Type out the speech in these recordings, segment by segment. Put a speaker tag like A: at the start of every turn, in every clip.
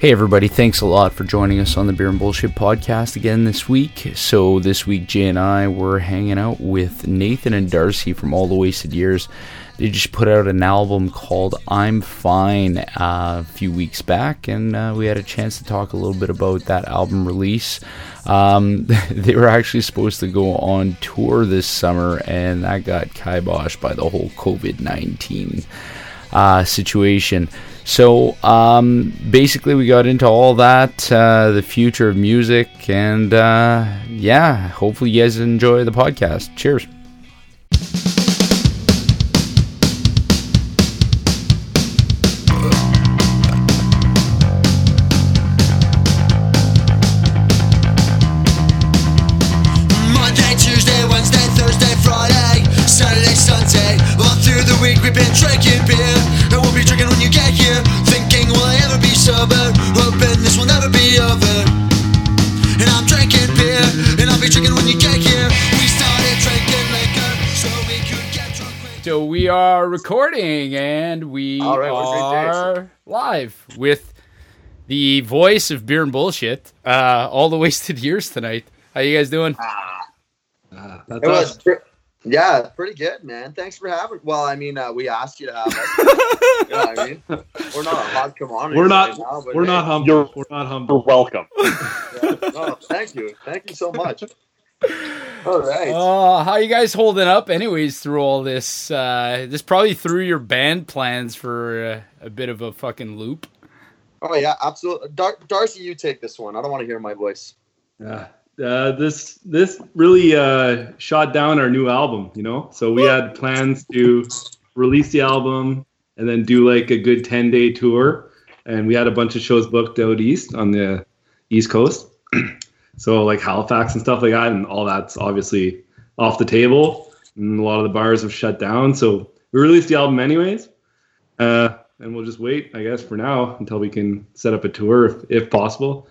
A: Hey, everybody, thanks a lot for joining us on the Beer and Bullshit podcast again this week. So, this week, Jay and I were hanging out with Nathan and Darcy from All the Wasted Years. They just put out an album called I'm Fine uh, a few weeks back, and uh, we had a chance to talk a little bit about that album release. Um, they were actually supposed to go on tour this summer, and that got kiboshed by the whole COVID 19 uh, situation. So um, basically, we got into all that, uh, the future of music, and uh, yeah, hopefully, you guys enjoy the podcast. Cheers. Recording, and we
B: All right, what a great day.
A: are live with the voice of beer and bullshit. Uh, all the wasted years tonight. How you guys doing?
C: That's
B: It was, pre- yeah, pretty good, man. Thanks for having. Well, I mean, uh, we asked you to have us. you know what I mean? We're not a hot commodity.
C: We're not.
B: right now,
C: we're
B: hey,
C: not humble.
D: You're-
C: we're not
D: You're
C: humble.
D: welcome.
B: yeah. No, thank you, thank you so much. All right.
A: Uh, how you guys holding up, anyways, through all this? Uh, this probably threw your band plans for uh, a bit of a fucking loop.
B: oh yeah, absolutely. Dar- Darcy, you take this one. I don't want to hear my voice.
C: Yeah. Uh, this this really uh, shot down our new album. You know, so we had plans to release the album and then do like a good ten day tour, and we had a bunch of shows booked out east on the east coast. so like Halifax and stuff like that, and all that's obviously off the table. And a lot of the bars have shut down. So we released the album anyways. Uh, and we'll just wait, I guess, for now until we can set up a tour if, if possible.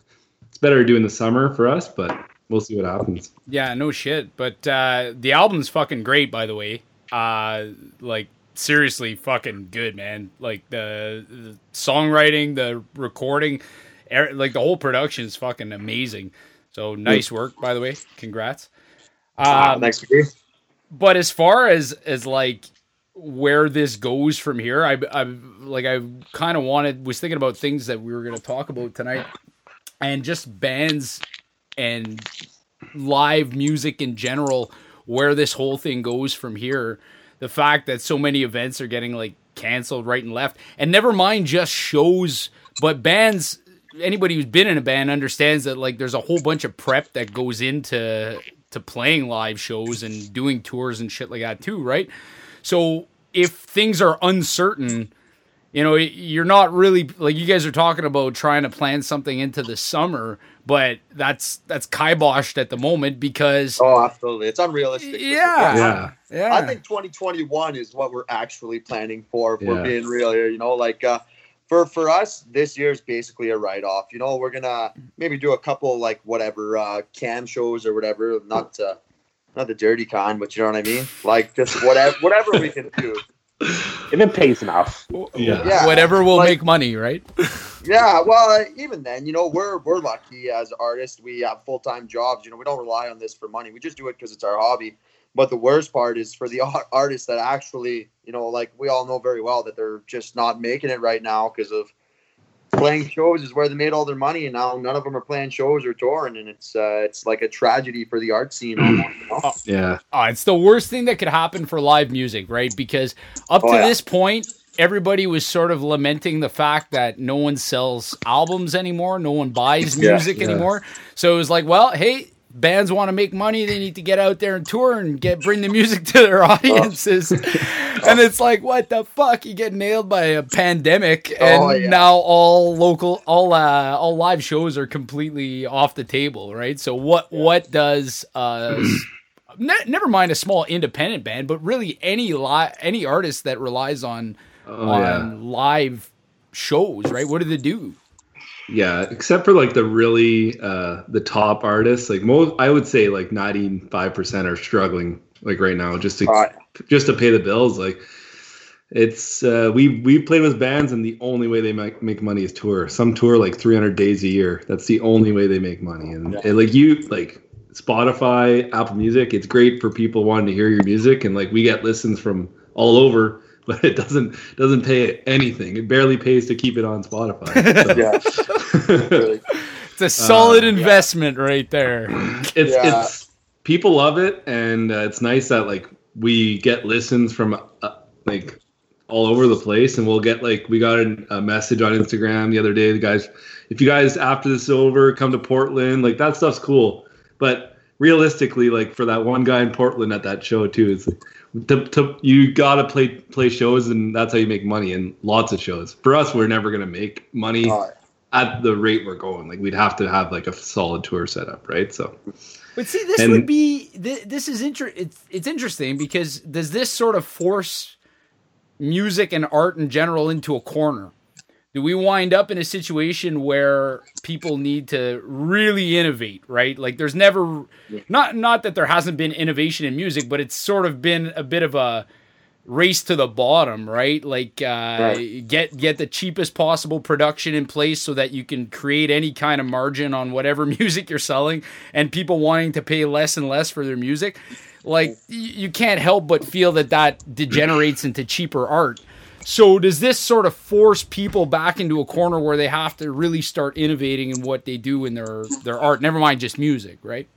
C: It's better to do in the summer for us, but we'll see what happens.
A: Yeah, no shit. But uh, the album's fucking great, by the way. Uh, like seriously, fucking good, man. Like the, the songwriting, the recording, er- like the whole production is fucking amazing. So nice work, by the way. Congrats.
B: Ah,
A: Um,
B: thanks
A: but as far as as like where this goes from here, I I like I kind of wanted was thinking about things that we were going to talk about tonight, and just bands and live music in general, where this whole thing goes from here. The fact that so many events are getting like canceled right and left, and never mind just shows, but bands. Anybody who's been in a band understands that like there's a whole bunch of prep that goes into to playing live shows and doing tours and shit like that too, right? So if things are uncertain, you know, you're not really like you guys are talking about trying to plan something into the summer, but that's that's kiboshed at the moment because
B: Oh, absolutely. It's unrealistic.
A: Yeah.
C: Yeah.
A: yeah,
B: I think 2021 is what we're actually planning for. If we're being real here, you know, like uh, for for us, this year is basically a write off. You know, we're gonna maybe do a couple like whatever uh, cam shows or whatever, not uh, not the dirty kind, but you know what I mean. Like just whatever whatever we can do.
D: If it pays enough.
C: Yeah.
B: Yeah.
A: whatever will
B: like-
A: make money, right?
B: Yeah, well, uh, even then, you know, we're we're lucky as artists. We have full time jobs. You know, we don't rely on this for money. We just do it because it's our hobby. But the worst part is for the artists that actually, you know, like we all know very well that they're just not making it right now because of playing shows is where they made all their money, and now none of them are playing shows or touring, and it's uh, it's like a tragedy for the art scene. Almost, you know?
C: Yeah.
A: Oh, it's the worst thing that could happen for live music, right? Because up
B: Oh,
A: to
B: yeah.
A: this point, everybody was sort of lamenting the fact that no one sells albums anymore, no one buys
B: Yeah.
A: music
C: Yeah.
A: anymore. So it was like, well, hey, bands want to make money, they need to get out there and tour and get bring the music to their audiences. and it's like, what the fuck? You get nailed by a pandemic, and
B: Oh, yeah.
A: now all local, all uh, all live shows are completely off the table, right? So what what does uh ne- never mind a small independent band, but really any li- any artist that relies on
C: Oh,
A: on
C: yeah.
A: live shows, right? What do they do?
C: Yeah, except for like the really uh the top artists, like most I would say like 95% are struggling like right now just to
B: Uh,
C: just to pay the bills like it's uh, we we played with bands, and the only way they make make money is tour. Some tour like 300 days a year. That's the only way they make money. And,
B: Yeah.
C: and, like you, like Spotify, Apple Music, it's great for people wanting to hear your music, and like we get listens from all over. But it doesn't doesn't pay anything. It barely pays to keep it on Spotify. So.
B: Really.
A: It's a solid
C: Uh,
A: investment right there.
C: it's
B: Yeah.
C: it's people love it and uh, it's nice that like we get listens from uh, like all over the place and we'll get like we got an, a message on instagram the other day the guys if you guys after this is over come to portland like that stuff's cool but realistically like for that one guy in portland at that show too it's to, to, you gotta play play shows and that's how you make money and lots of shows. For us we're never gonna make money
B: Uh,
C: at the rate we're going. Like we'd have to have like a solid tour set up right? So
A: But see, this
C: And-
A: would be th- this is inter- it's it's interesting because does this sort of force music and art in general into a corner? Do we wind up in a situation where people need to really innovate, right? Like there's never not not that there hasn't been innovation in music, but it's sort of been a bit of a race to the bottom, right? Like uh, get get the cheapest possible production in place so that you can create any kind of margin on whatever music you're selling, and people wanting to pay less and less for their music. Like you can't help but feel that that degenerates into cheaper art. So does this sort of force people back into a corner where they have to really start innovating in what they do in their their art? Never mind just music, right?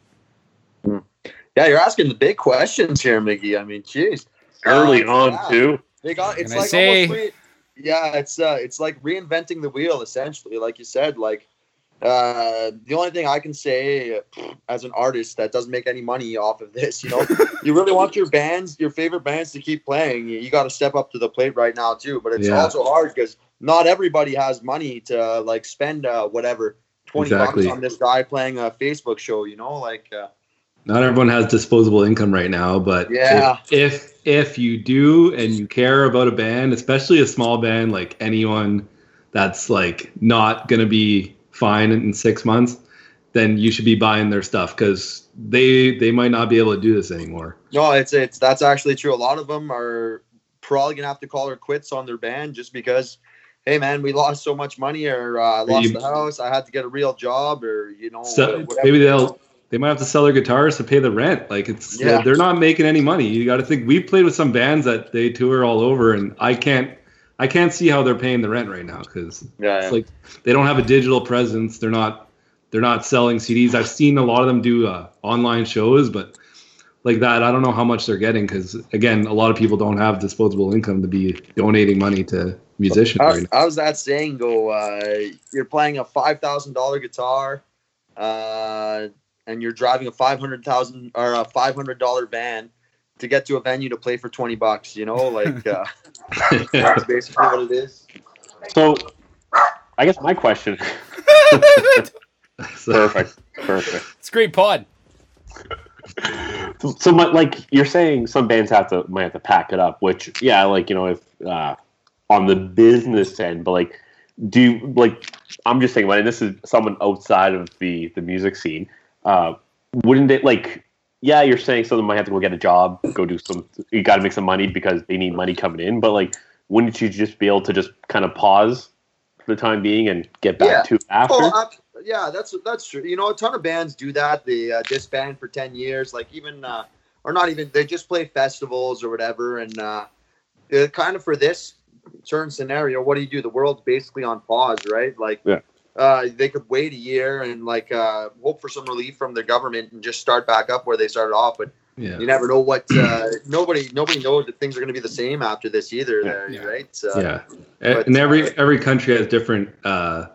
B: yeah, you're asking the big questions here, Mickey. I mean, jeez.
D: Early
B: Uh,
D: on
B: yeah.
D: too.
B: They got it's
A: Can I
B: like
A: say-
B: re- yeah, it's uh it's like reinventing the wheel essentially, like you said. Like uh the only thing I can say as an artist that doesn't make any money off of this, you know, you really want your bands, your favorite bands to keep playing. You, you got to step up to the plate right now too. But it's
C: Yeah.
B: also hard because not everybody has money to like spend uh, whatever twenty
C: Exactly.
B: bucks on this guy playing a Facebook show. You know, like uh,
C: not everyone has disposable income right now but
B: Yeah.
C: if, if if you do and you care about a band especially a small band like anyone that's like not gonna be fine in six months then you should be buying their stuff because they they might not be able to do this anymore
B: No, it's it's that's actually true. A lot of them are probably gonna have to call her quits on their band just because, hey man, we lost so much money, or uh, I lost
C: You-
B: the house, I had to get a real job, or you know,
C: so maybe they'll they might have to sell their guitars to pay the rent like it's
B: Yeah.
C: they're not making any money you got to think we played with some bands that they tour all over and i can't i can't see how they're paying the rent right now because
B: yeah,
C: It's like they don't have a digital presence. They're not they're not selling CDs. I've seen a lot of them do uh, online shows, but like that, I don't know how much they're getting because again, a lot of people don't have disposable income to be donating money to musicians
B: How,
C: right
B: how's that saying go? Uh, you're playing a five thousand dollar guitar, uh, and you're driving a five hundred thousand or a five hundred dollar van to get to a venue to play for twenty bucks. You know, like uh, that's basically what it is.
D: So, I guess my question. Perfect. Perfect.
A: It's a great pod.
D: So, so like you're saying, some bands have to might have to pack it up. Which, yeah, like you know, if uh, on the business end, but like, do you, like I'm just thinking about it. And this is someone outside of the the music scene. Uh, wouldn't it like? Yeah, you're saying someone might have to go get a job, go do some. You got to make some money because they need money coming in. But like, wouldn't you just be able to just kind of pause for the time being and get back
B: Yeah.
D: to after?
B: Yeah, that's that's true. You know, a ton of bands do that. They uh, disband for ten years, like even uh, or not even. They just play festivals or whatever, and uh, uh, kind of for this certain scenario, what do you do? The world's basically on pause, right? Like,
D: Yeah.
B: Uh, they could wait a year and like uh, hope for some relief from the government and just start back up where they started off. But
C: yeah.
B: you never know what. Uh, nobody nobody knows that things are going to be the same after this either.
D: Yeah.
B: There,
A: Yeah.
B: right? So,
C: yeah
B: but,
C: and every
B: uh,
C: every country has different uh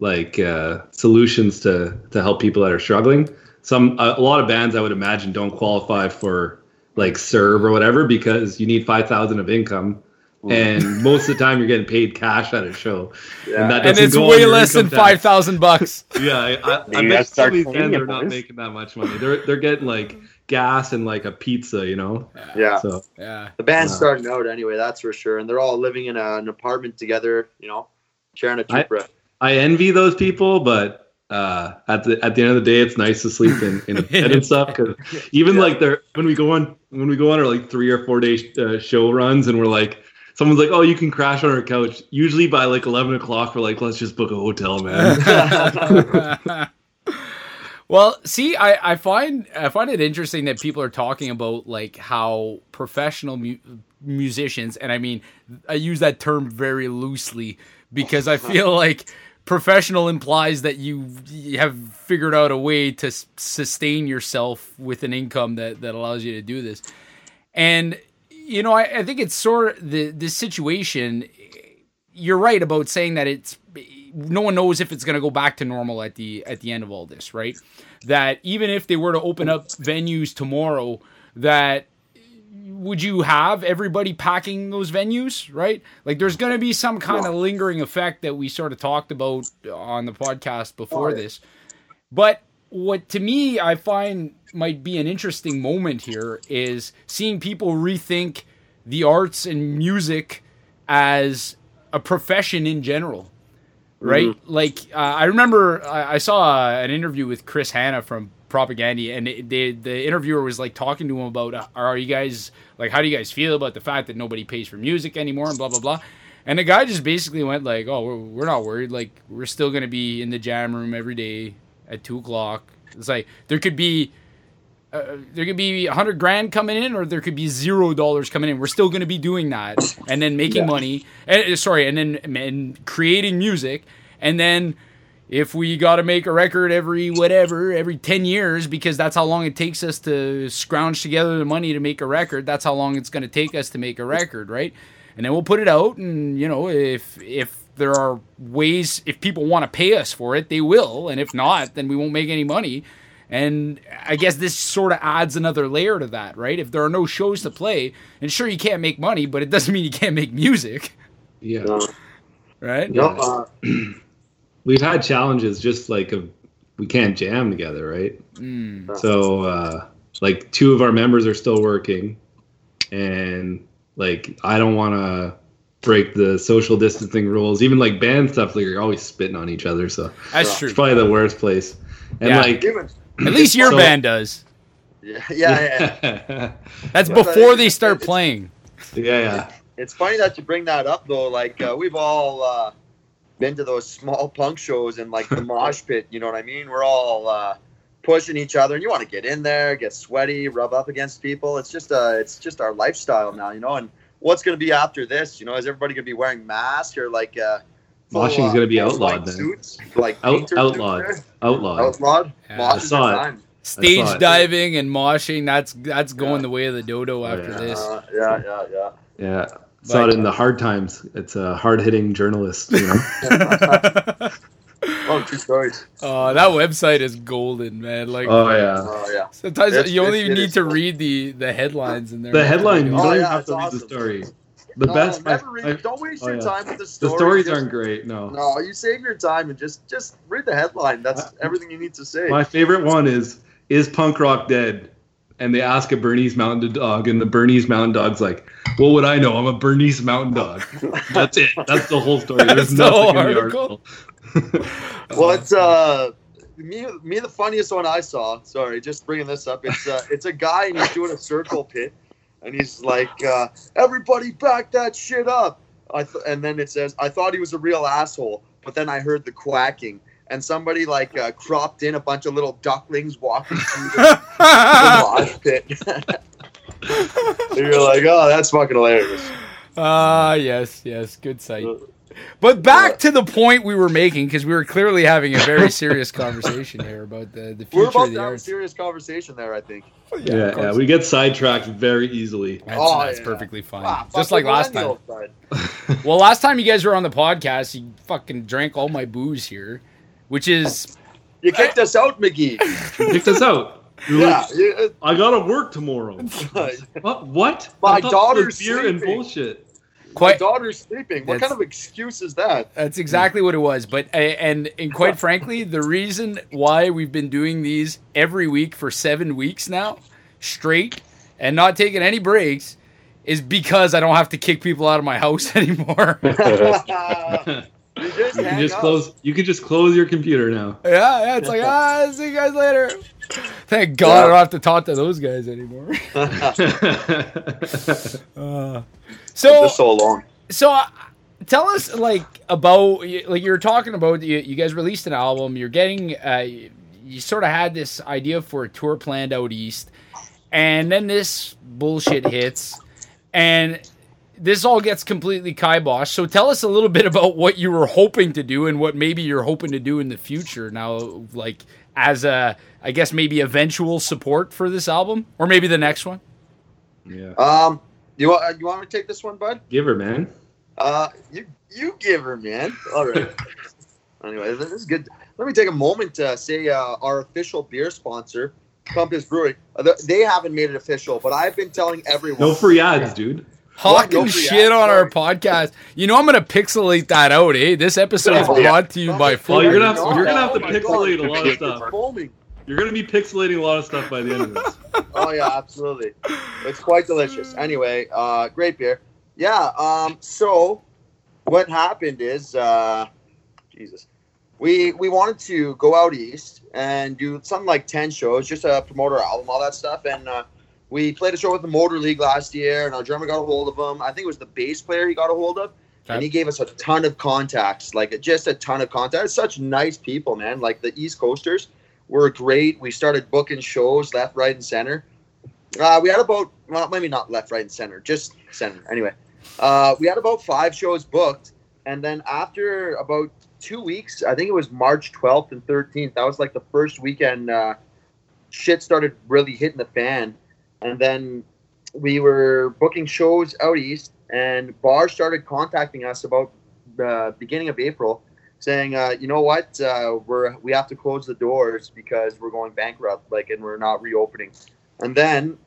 C: like uh solutions to to help people that are struggling some a, a lot of bands i would imagine don't qualify for like CERB or whatever because you need 5000 of income and most of the time you're getting paid cash at a show
B: Yeah.
C: and that
A: And
C: doesn't
A: it's
C: go
A: way less than five thousand bucks.
C: yeah i, I, I bet some
D: our
C: of these
D: claim,
C: bands are not making that much money they're they're getting like gas and like a pizza you know
B: yeah.
C: so
A: Yeah.
B: The band's
C: Wow.
B: starting out anyway, that's for sure. And they're all living in a, an apartment together, you know, sharing a
C: I-
B: toothbrush.
C: I envy those people, but uh, at the at the end of the day, it's nice to sleep in, in a bed and stuff. Because even
B: Yeah.
C: like they're when we go on when we go on our like three or four day uh, show runs, and we're like someone's like, "Oh, you can crash on our couch." Usually by like eleven o'clock, we're like, "Let's just book a hotel, man."
A: well, see, I, I find I find it interesting that people are talking about like how professional mu- musicians, and I mean, I use that term very loosely because I feel like professional implies that you, you have figured out a way to s- sustain yourself with an income that that allows you to do this, and you know, I, I think it's sort of the the situation. You're right about saying that it's no one knows if it's going to go back to normal at the at the end of all this, right? That even if they were to open up venues tomorrow, that would you have everybody packing those venues, right? Like there's going to be some kind of lingering effect that we sort of talked about on the podcast before this. But what to me I find might be an interesting moment here is seeing people rethink the arts and music as a profession in general right?
D: Mm-hmm.
A: Like uh, I remember I, I saw uh, an interview with Chris Hannah from Propagandhi, and it, the the interviewer was like talking to him about, uh, "Are you guys like, how do you guys feel about the fact that nobody pays for music anymore?" and blah blah blah. And the guy just basically went like, "Oh, we're, we're not worried. Like, we're still gonna be in the jam room every day at two o'clock. It's like there could be." Uh, there could be a hundred grand coming in, or there could be zero dollars coming in. We're still going to be doing that, and then making money. And, uh, sorry, and then and creating music, and then if we got to make a record every whatever every 10 years because that's how long it takes us to scrounge together the money to make a record that's how long it's going to take us to make a record right and then we'll put it out and you know if if there are ways if people want to pay us for it they will and if not then we won't make any money. And i guess this sort of adds another layer to that right? If there are no shows to play and sure you can't make money but it doesn't mean you can't make music.
C: Yeah,
A: right?
B: Yep, uh,
C: we've had challenges just like of we can't jam together, right?
A: Mm.
C: So uh, like two of our members are still working, and like I don't want to break the social distancing rules. Even like band stuff, like you're always spitting on each other. So
A: that's
C: it's
A: true
C: probably the worst place. And
A: Yeah.
C: like
A: at least your
C: So-
A: band does
B: yeah, yeah, yeah.
C: yeah,
A: That's
B: Yeah,
A: before
B: but
A: they start
B: it's-
A: playing.
C: yeah.
B: It's funny that you bring that up though. Like uh, we've all uh, been to those small punk shows and like the mosh pit. You know what I mean? We're all uh, pushing each other, and you want to get in there, get sweaty, rub up against people. It's just uh, it's just our lifestyle now, you know. And what's going to be after this? You know, is everybody going to be wearing masks or like? Uh, full,
C: Moshing's
B: uh,
C: gonna be outlawed then.
B: Suits, like
C: Out,
B: painter
C: outlawed, outlawed.
B: Outlawed.
A: Yeah.
B: Mosh
C: I saw it.
A: Stage diving and moshing, that's that's going
B: Yeah.
A: the way of the dodo after
C: yeah.
A: this.
B: Uh, yeah, yeah, yeah.
C: Yeah, saw
A: But-
C: it in the hard times. It's a hard hitting journalist. You know.
B: Oh, true stories.
A: Oh, that website is golden, man. Like
C: oh yeah.
B: Oh yeah.
A: sometimes
B: It's-
A: you only need to
B: fun.
A: read the the headlines in there.
C: The headline. Oh, you
B: Oh,
C: don't even
B: yeah,
C: have
B: it's
C: to read the story. The
B: no,
C: best.
B: Never
C: I-
B: read,
C: I-
B: don't waste
C: oh,
B: your
C: yeah.
B: time with the stories.
C: the
B: stories.
C: stories
B: Just-
C: aren't great. No.
B: No, you save your time and just just read the headline. That's everything you need to say.
C: My favorite one is is punk rock dead? And they ask a Bernese Mountain Dog, and the Bernese Mountain Dog's like, "What would I know? I'm a Bernese Mountain Dog." That's it. That's the whole story. There's
A: That's the
C: nothing in the
A: article?
C: article.
B: well, it's uh, me me the funniest one I saw. Sorry, just bringing this up. It's uh, it's a guy and he's doing a circle pit, and he's like, uh, "Everybody back that shit up." I th- and then it says, "I thought he was a real asshole, but then I heard the quacking." And somebody like uh, cropped in a bunch of little ducklings walking through the, the mosh pit. You're like, oh, that's fucking hilarious.
A: Ah, yes, yes, good sight. But back to the point we were making because we were clearly having a very serious conversation here about the the
B: We're
A: future
B: about
A: of the
B: to have a
A: arts.
B: serious conversation there, I think.
A: of
C: Yeah, yeah, we get sidetracked very easily.
A: That's,
B: Oh,
A: that's
B: yeah.
A: perfectly fine.
B: Ah,
A: Just like last time. Well, last time you guys were on the podcast, you fucking drank all my booze here, which is
B: You kicked us out, McGee.
C: Kicked us out. You're
B: yeah.
C: like, I gotta work tomorrow.
B: uh,
C: What? What?
B: My
C: I thought it was
B: daughter's
C: beer and
B: sleeping.
C: Bullshit.
B: my daughter's sleeping. What kind of excuse is that?
A: That's exactly what it was. But and and quite frankly, the reason why we've been doing these every week for seven weeks now, straight, and not taking any breaks, is because I don't have to kick people out of my house anymore.
B: you just
C: You can just
B: up.
C: close. You can just close your computer now.
A: yeah, yeah. It's like ah, see you guys later. Thank God I don't have to talk to those guys anymore. Uh, So
B: just so alone.
A: So uh, tell us like about like you were talking about you, you guys released an album. You're getting uh, you sort of had this idea for a tour planned out east, and then this bullshit hits, and this all gets completely kiboshed. So tell us a little bit about what you were hoping to do and what maybe you're hoping to do in the future. Now, like as a I guess maybe eventual support for this album or maybe the next one.
C: Yeah.
B: Um, you want you want me to take this one, bud?
C: Give her, man.
B: Uh, you you give her, man. All right. anyway, this is good. Let me take a moment to say uh, our official beer sponsor, Compass Brewery. uh, They haven't made it official, but I've been telling everyone.
C: No free ads, dude.
A: Hawking
B: What?
A: shit on our podcast. You know I'm gonna pixelate that out, eh? This episode is brought to you by
B: Oh,
C: Oh, you're gonna have to, you're gonna have to
B: Oh
C: pixelate
B: God.
C: a lot of stuff.
B: Foaming.
C: You're gonna be pixelating a lot of stuff by the end of this.
B: Oh yeah, absolutely. It's quite delicious. Anyway, uh, great beer. Yeah. Um. So, what happened is, uh, Jesus, we we wanted to go out east and do something like ten shows, just to promote our album, all that stuff, and uh, we played a show with the Motor League last year, and our drummer got a hold of him. I think it was the bass player he got a hold of. And he gave us a ton of contacts, like just a ton of contacts. Such nice people, man. Like the East Coasters were great. We started booking shows left, right, and center. Uh, we had about, well, maybe not left, right, and center, just center. Anyway, uh, we had about five shows booked. And then after about two weeks, I think it was March 12th and 13th, that was like the first weekend uh, shit started really hitting the fan. And then we were booking shows out east, and bars started contacting us about the beginning of April saying, uh, you know what, uh, we're we have to close the doors because we're going bankrupt, like, and we're not reopening. And then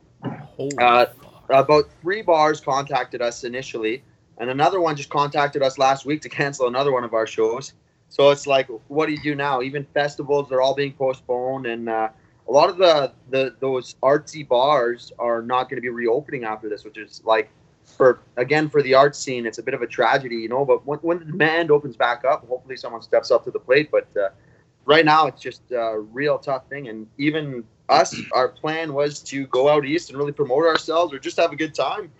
B: Uh, about three bars contacted us initially, and another one just contacted us last week to cancel another one of our shows. So it's like, what do you do now? Even festivals, they're all being postponed, and uh, a lot of the, the those artsy bars are not going to be reopening after this, which is like, for again for the art scene, it's a bit of a tragedy, you know. But when, when the demand opens back up, hopefully someone steps up to the plate. But uh, right now, it's just a real tough thing, and even us, our plan was to go out east and really promote ourselves or just have a good time.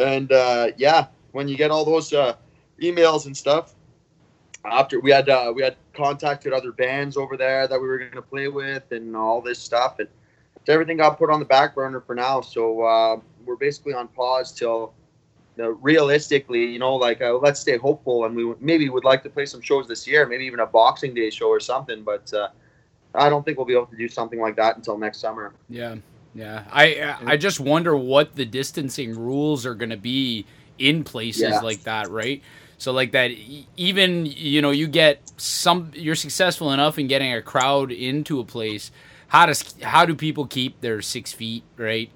B: And uh, yeah, when you get all those uh, emails and stuff, after we had uh, we had contacted other bands over there that we were going to play with and all this stuff, and everything got put on the back burner for now. So uh, we're basically on pause till. You know, realistically, you know, like uh, let's stay hopeful, and we would- maybe would like to play some shows this year, maybe even a Boxing Day show or something. But uh, I don't think we'll be able to do something like that until next summer.
A: Yeah, yeah. I I just wonder what the distancing rules are going to be in places
B: Yeah.
A: like that, right? So like that, even you know, you get some, you're successful enough in getting a crowd into a place. How does how do people keep their six feet right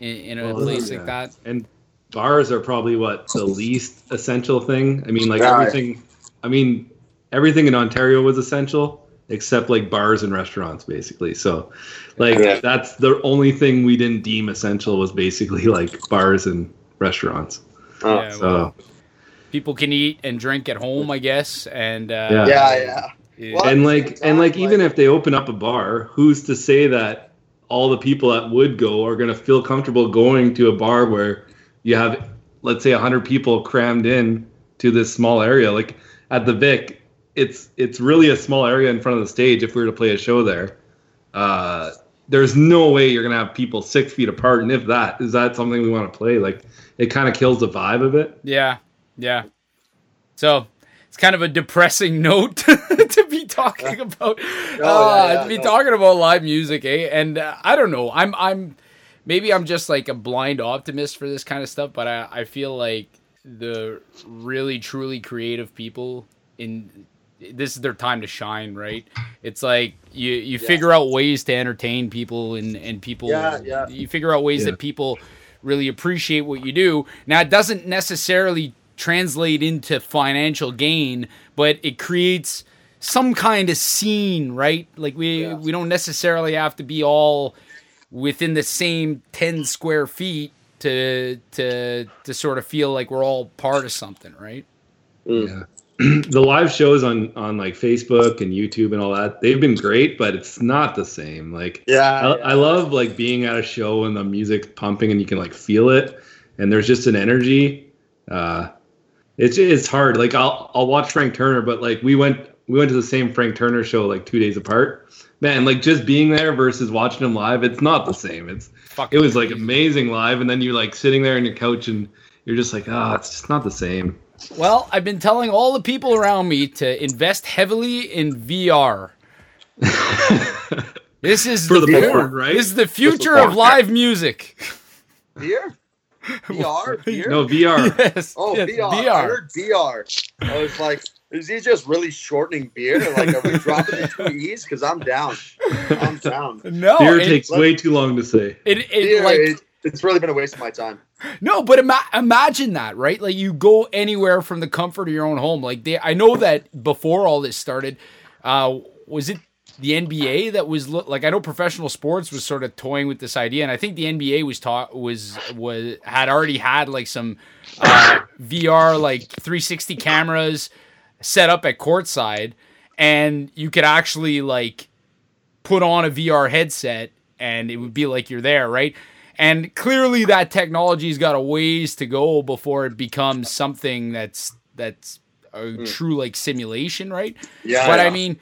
A: in, in a
C: Well,
A: place
C: yeah.
A: like that?
C: And bars are probably what the least essential thing. I mean, like
B: Yeah.
C: everything. I mean, everything in Ontario was essential except like bars and restaurants, basically. So, like
B: Yeah.
C: that's the only thing we didn't deem essential was basically like bars and restaurants.
B: Oh,
A: Yeah,
C: So
A: well, people can eat and drink at home, I guess, and uh,
C: Yeah.
B: yeah, yeah.
A: yeah.
B: Well,
C: and like and like
B: time,
C: even if they open up a bar who's to say that all the people that would go are going to feel comfortable going to a bar where you have let's say 100 people crammed in to this small area. Like at the vic it's it's really a small area in front of the stage if we were to play a show there. Uh there's no way you're gonna have people six feet apart and if that is that something we want to play? Like it kind of kills the vibe of it.
A: Yeah, yeah. So it's kind of a depressing note to talking about.
B: Oh,
A: uh,
B: yeah,
A: be
B: no.
A: talking about live music, eh? And uh, I don't know. I'm I'm maybe I'm just like a blind optimist for this kind of stuff, but I I feel like the really truly creative people in this is their time to shine, right? It's like you you
B: Yeah.
A: figure out ways to entertain people and and people
B: Yeah, yeah.
A: you figure out ways that people really appreciate what you do. Now it doesn't necessarily translate into financial gain, but it creates some kind of scene, right? Like we
B: Yeah.
A: we don't necessarily have to be all within the same 10 square feet to to to sort of feel like we're all part of something, right?
B: Mm.
C: Yeah. the live shows on on like Facebook and YouTube and all that, they've been great, but it's not the same. Like
B: Yeah,
C: I, I love like being at a show and the music's pumping and you can like feel it and there's just an energy. uh, it's it's hard. Like I'll I'll watch Frank Turner, but like we went we went to the same Frank Turner show like two days apart. Man, like just being there versus watching him live, it's not the same. It's
A: Fucking
C: it was like amazing live, and then you're like sitting there on your couch and you're just like, ah, it's just not the same.
A: Well, I've been telling all the people around me to invest heavily in VR. This is
C: For the
A: fu-
C: board, right?
A: This is the future
D: board.
A: of live music.
B: Beer? VR? Beer?
C: No VR.
A: yes.
B: Oh,
A: yes,
B: VR. I heard VR. I was like, is he just really shortening beer? Like, are we dropping the two E's? Because I'm down. I'm down.
A: No,
C: Beer
A: it,
C: takes way too long to say.
A: it, it,
B: Beer,
A: like
B: it- it's really been a waste of my time.
A: No, but ima- imagine that, right? Like you go anywhere from the comfort of your own home. Like they, I know that before all this started, uh, was it the NBA that was lo- like I know professional sports was sort of toying with this idea, and I think the NBA was taught was was had already had like some uh, VR like 360 cameras set up at courtside, and you could actually like put on a VR headset and it would be like you're there, right? And clearly that technology's got a ways to go before it becomes something that's that's a hmm. true like simulation, right?
B: Yeah.
A: but
B: yeah.
A: I mean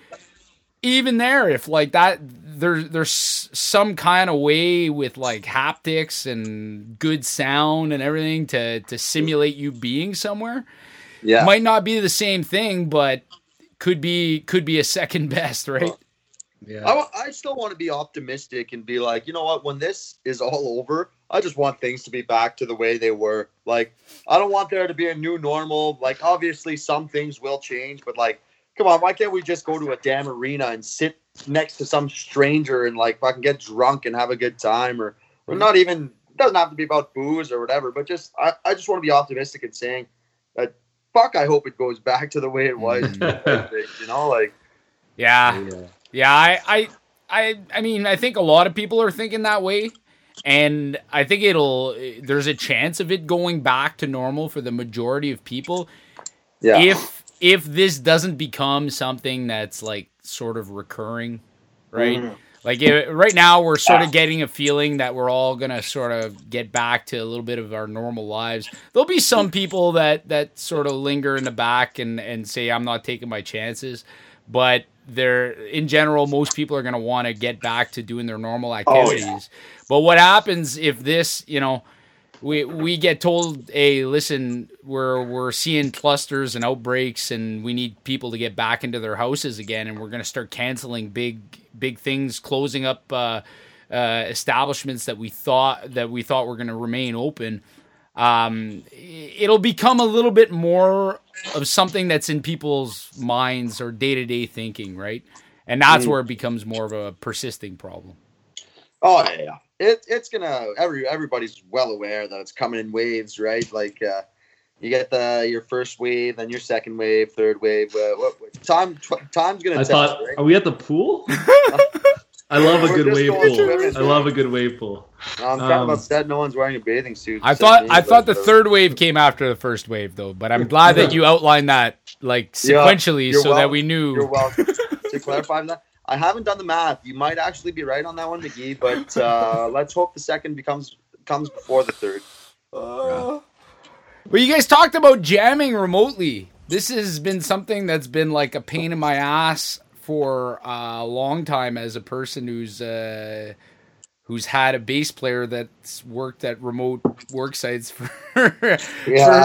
A: even there if like that there there's some kind of way with like haptics and good sound and everything to to simulate you being somewhere
B: yeah.
A: might not be the same thing but could be could be a second best right
C: Yeah.
B: I, I still want to be optimistic and be like, you know what? When this is all over, I just want things to be back to the way they were. Like, I don't want there to be a new normal. Like, obviously, some things will change, but like, come on, why can't we just go to a damn arena and sit next to some stranger and like fucking get drunk and have a good time, or or not even it doesn't have to be about booze or whatever, but just I, I just want to be optimistic and saying that fuck, I hope it goes back to the way it was. you know, like.
A: yeah
C: Yeah.
A: Yeah, I, I, I, I mean, I think a lot of people are thinking that way, and I think it'll. There's a chance of it going back to normal for the majority of people
B: Yeah.
A: if if this doesn't become something that's like sort of recurring, right?
B: Mhm.
A: Like it, right now, we're sort of ah. getting a feeling that we're all gonna sort of get back to a little bit of our normal lives. There'll be some people that that sort of linger in the back and and say, "I'm not taking my chances," but they're in general, most people are gonna want to get back to doing their normal oh, activities. But what happens if this, you know? We we get told, "Hey, listen, we're we're seeing clusters and outbreaks, and we need people to get back into their houses again, and we're going to start canceling big big things, closing up uh, uh, establishments that we thought that we thought were going to remain open." Um, it'll become a little bit more of something that's in people's minds or day to day thinking, right? And that's
B: Mm.
A: where it becomes more of a persisting problem.
B: Oh yeah, yeah. It, it's gonna every everybody's well aware that it's coming in waves, right? Like uh, you get the your first wave, then your second wave, third wave. Uh, what, what- time tw- time's gonna
C: I
B: tell,
C: thought,
B: right?
C: are we at the pool? I love a
B: We're
C: good wave pool. I love a good wave pool.
B: No, I'm kind
C: um,
B: of upset. No one's wearing a bathing suit.
A: I thought
B: me,
A: I thought the third wave came after the first wave though, but I'm glad that you outlined that like sequentially
B: you're
A: so that we knew.
B: You're welcome. to clarify that, I haven't done the math. You might actually be right on that one, McGee. But uh, let's hope the second becomes comes before the third.
A: Well, you guys talked about jamming remotely. This has been something that's been like a pain in my ass for a long time as a person who's uh, who's had a bass player that's worked at remote work sites for
B: Yeah,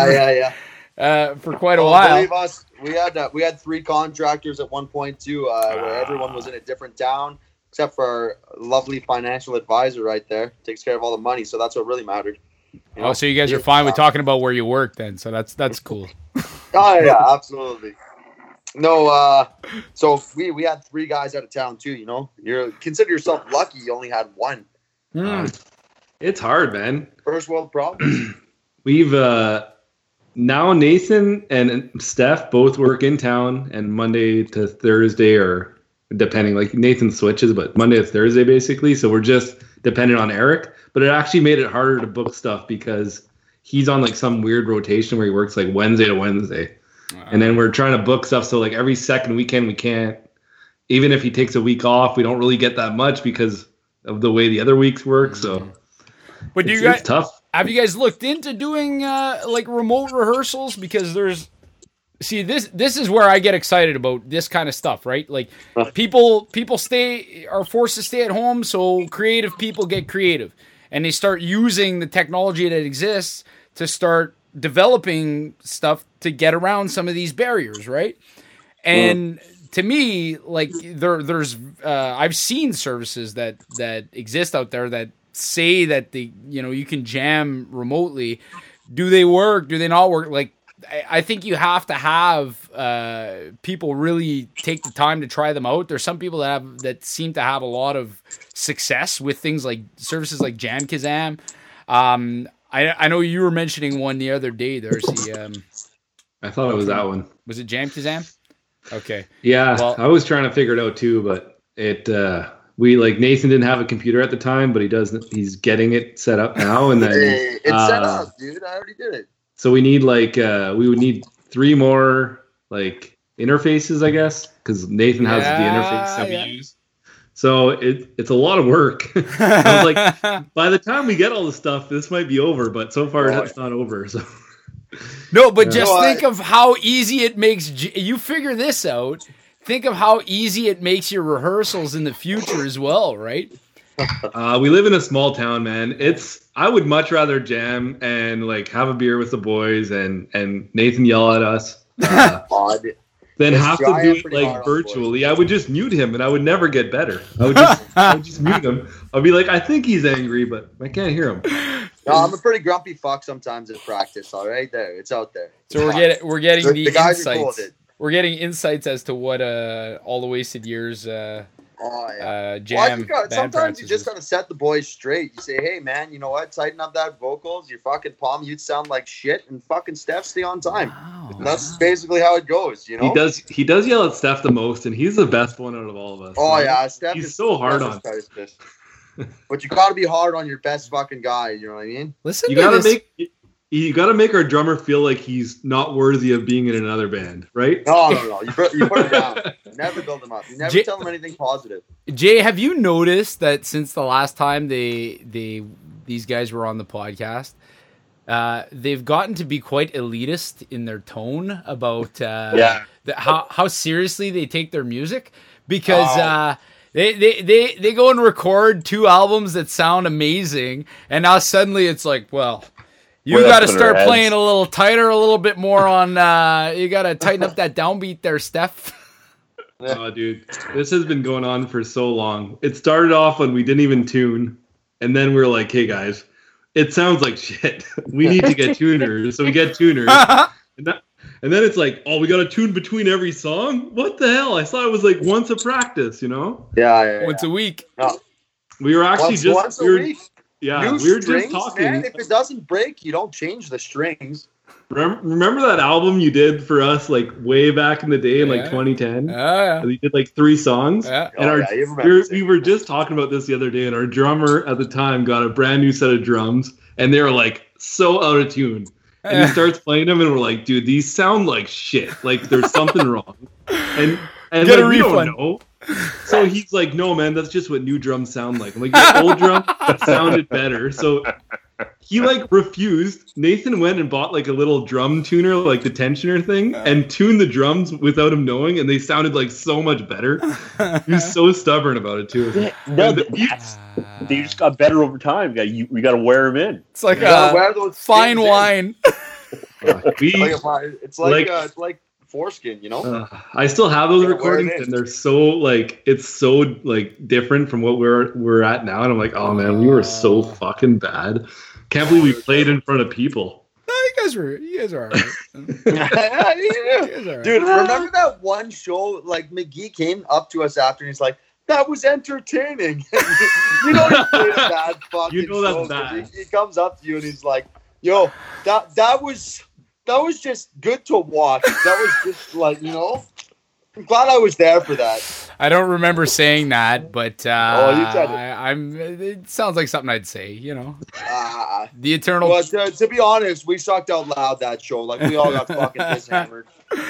A: for,
B: yeah, yeah.
A: Uh, for quite a
B: Oh,
A: while.
B: Believe us, we had uh, we had three contractors at one point too, uh, where everyone was in a different town, except for our lovely financial advisor right there, takes care of all the money. So that's what really mattered. You know?
A: Oh, so you guys are fine with talking about where you work then? So that's that's cool.
B: Oh yeah, absolutely. No, uh, so we we had three guys out of town too. You know, you're consider yourself lucky. You only had one.
A: Hmm.
C: It's hard, man.
B: First world problem.
C: We've uh now Nathan and Steph both work in town and Monday to Thursday or depending like Nathan switches, but Monday to Thursday basically. So we're just dependent on Eric. But it actually made it harder to book stuff because he's on like some weird rotation where he works like Wednesday to Wednesday. And then we're trying to book stuff so like every second weekend we can't even if he takes a week off, we don't really get that much because of the way the other weeks work. So mm-hmm.
A: But do you guys
C: tough.
A: Have you guys looked into doing uh, like remote rehearsals? Because there's see this this is where I get excited about this kind of stuff, right? Like people people stay are forced to stay at home, so creative people get creative, and they start using the technology that exists to start developing stuff to get around some of these barriers, right? And to me, like there, there's, uh, I've seen services that that exist out there that say that the, you know, you can jam remotely. Do they work? Do they not work? Like, I, I think you have to have uh, people really take the time to try them out. There's some people that have that seem to have a lot of success with things like services like JamKazam. Um, I, I know you were mentioning one the other day. There's the um,
C: I thought it was that one.
A: was it JamKazam? Okay.
C: Yeah,
A: Well-
C: I was trying to figure it out too, but it uh we like Nathan didn't have a computer at the time, but he does. He's getting it set up now, and then
B: Hey, it's set
C: uh,
B: up, dude. I already did it.
C: so we need like uh we would need three more like interfaces, I guess, because Nathan has
A: Yeah,
C: the interface that
A: yeah.
C: we use. So it it's a lot of work. I was like, by the time we get all the stuff, this might be over, but so far it's not over. So
A: No, but
C: Yeah.
A: just
B: No, I-
A: think of how easy it makes. J- You figure this out. Think of how easy it makes your rehearsals in the future as well, right?
C: Uh, we live in a small town, man. It's I would much rather jam and like have a beer with the boys and and Nathan yell at us uh,
B: Odd.
C: than have to do it like
B: hard on the boys.
C: virtually. I would just mute him and I would never get better. I would just I would just mute him. I'd be like, I think he's angry, but I can't hear him.
B: No, I'm a pretty grumpy fuck sometimes in practice. All right, there, it's out there.
A: So we're getting we're getting
B: The-
A: the,
B: the guys are cool with it.
A: We're getting insights as to what uh all the wasted years uh,
B: Oh yeah.
A: uh jam.
B: Well, I think, uh,
A: band
B: sometimes you just gotta set the boys straight. You say, "Hey, man, you know what? Tighten up that vocals. Your fucking palm, you'd sound like shit, and fucking Steph, stay on time."
A: Wow.
B: And that's basically how it goes, you know.
C: He does he does yell at Steph the most, and he's the best one out of all of us.
B: Oh
C: man.
B: yeah, Steph.
C: He's
B: is-
C: so hard on.
B: Christ but you gotta be hard on your best fucking guy. You know what I mean?
A: Listen
C: You
A: to
C: gotta
A: this.
C: make you gotta make our drummer feel like he's not worthy of being in another band, right?
B: No, no, no. You put, you put him down. Never build him up. You never
A: J-
B: tell him anything positive.
A: Jay, have you noticed that since the last time they they these guys were on the podcast, uh, they've gotten to be quite elitist in their tone about uh,
D: Yeah.
A: the, how how seriously they take their music because
B: Oh.
A: uh, they, they they they go and record two albums that sound amazing, and now suddenly it's like, well. You got to
D: up in our
A: start playing a little tighter, a little bit more on. Uh, you got to tighten up that downbeat there, Steph.
C: Oh, dude, this has been going on for so long. It started off when we didn't even tune, and then we are like, "Hey guys, it sounds like shit. we need to get tuners." So we get tuners, and, that, and then it's like, "Oh, we got to tune between every song." What the hell? I thought it was like once a practice, you know?
B: Yeah, yeah. yeah.
A: Once a week.
C: We were actually
B: Once,
C: just
B: once a
C: we were,
B: week.
C: Yeah,
B: New
C: we were
B: strings,
C: just talking.
B: man. If it doesn't break, you don't change the strings.
C: Remember, remember that album you did for us like way back in the day in like
A: Yeah.
C: 2010?
A: Yeah,
C: We did like three songs.
A: yeah.
C: And
B: Oh,
C: our,
B: yeah,
C: we, were,
B: this.
C: we were just talking about this the other day, and our drummer at the time got a brand new set of drums, and they were like so out of tune. And he starts playing them, and we're like, "Dude, these sound like shit. Like there's something wrong." And and
A: Get a
C: like, we don't
A: refund.
C: know. So he's like, "No, man, that's just what new drums sound like." I'm like, "Your old drum sounded better." So he like refused. Nathan went and bought like a little drum tuner, like the tensioner thing, and tuned the drums without him knowing, and they sounded like so much better. He was so stubborn about it too.
D: No,
C: And
D: th-
C: he-
D: they just got better over time. Yeah, you, we got to wear them in.
A: It's like
B: You
A: uh,
B: wear those
A: fine
B: skins in.
A: wine.
C: we,
B: Like a it's like,
C: Like-
B: uh, it's like foreskin, you know.
C: uh, I still have those
B: Yeah,
C: recordings, and they're so like it's so like different from what we're we're at now. And I'm like, oh man, we were so fucking bad. Can't believe we played in front of people.
A: No, you guys were you guys are all right.
B: Yeah,
A: You
B: yeah.
A: guys are all right.
B: Dude, remember that one show? Like McGee came up to us after, and he's like, "That was entertaining." you know, that's a bad fucking
C: You know that's
B: show, 'cause
C: bad.
B: He, he comes up to you and he's like, "Yo, that that was that was just good to watch. That was just like you know." I'm glad I was there for that.
A: I don't remember saying that, but uh,
B: Oh, you said it.
A: I, I'm. It sounds like something I'd say. You know,
B: Ah,
A: the eternal.
B: but uh, to be honest, we sucked out loud that show. Like we all got fucking dishammered.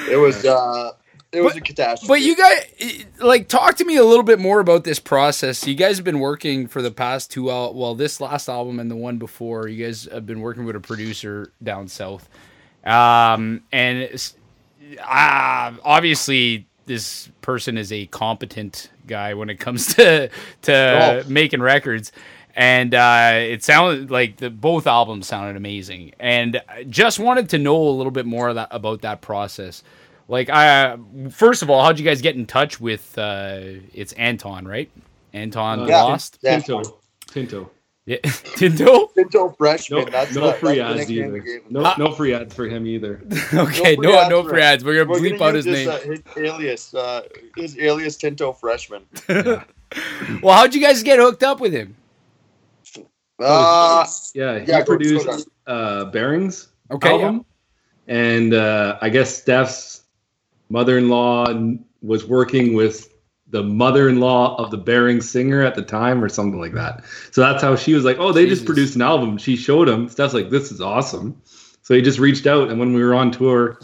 B: It was uh, it it was
A: But-
B: a catastrophe.
A: But you guys, like, talk to me a little bit more about this process. You guys have been working for the past two, al- well, this last album and the one before. You guys have been working with a producer down south, um, and it's, uh, obviously this person is a competent guy when it comes to to
B: Oh.
A: making records. And uh, it sounded like the both albums sounded amazing, and I just wanted to know a little bit more of that, about that process. Like, I first of all, how'd you guys get in touch with? Uh, it's Anton, right? Anton
C: Uh,
A: Lost.
B: Yeah.
C: Tinto. Tinto.
A: Yeah, Tinto.
B: Pinto freshman.
C: No,
B: that's
C: no
B: the,
C: free
B: that's
C: ads either.
B: gave him.
C: No, no free ads for him either.
A: okay,
B: free
A: no, no free ads. We're gonna
B: We're
A: bleep
B: gonna
A: out his
B: use
A: name.
B: uh, his alias. Uh, his alias Tinto freshman.
A: well, how'd you guys get hooked up with him?
B: Uh,
C: Yeah, he
B: Yeah, go- go
C: produced uh, Bearings
A: Okay,
C: album, and uh, I guess Steph's mother-in-law was working with the mother-in-law of the Bearings singer at the time, or something like that. So that's how she was like, "Oh, they
A: Jesus.
C: just produced an album." She showed him. Steph's like, "This is awesome." So he just reached out, and when we were on tour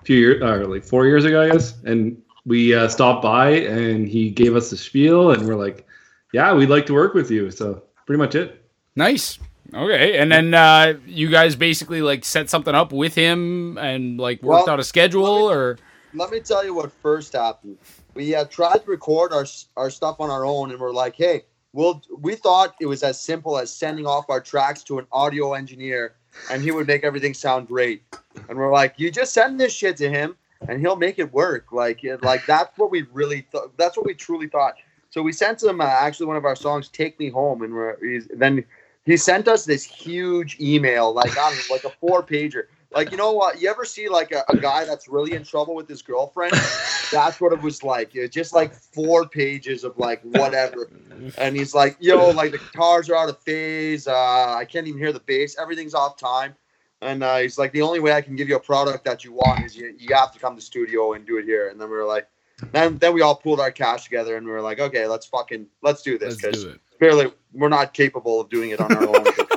C: a few years, or like four years ago, I guess, and we uh, stopped by, and he gave us the spiel, and we're like, "Yeah, we'd like to work with you." So pretty much it.
A: Nice. Okay, and then uh, you guys basically like set something up with him and like worked
B: Well,
A: out a schedule, or
B: let me tell you what first happened. We uh, tried to record our our stuff on our own, and we're like, "Hey, well, we thought it was as simple as sending off our tracks to an audio engineer, and he would make everything sound great." And we're like, "You just send this shit to him, and he'll make it work." Like, like that's what we really thought. That's what we truly thought. So we sent him uh, actually one of our songs, "Take Me Home," and then he sent us this huge email, like I don't know, like a four pager. Like you know what? You ever see like a, a guy that's really in trouble with his girlfriend? That's what it was like. It was just like four pages of like whatever. And he's like, yo, like the guitars are out of phase. Uh, I can't even hear the bass. Everything's off time. And uh, he's like, the only way I can give you a product that you want is you, you have to come to the studio and do it here. And then we were like, then then we all pulled our cash together and we were like, okay, let's fucking let's do this because clearly we're not capable of doing it on our own.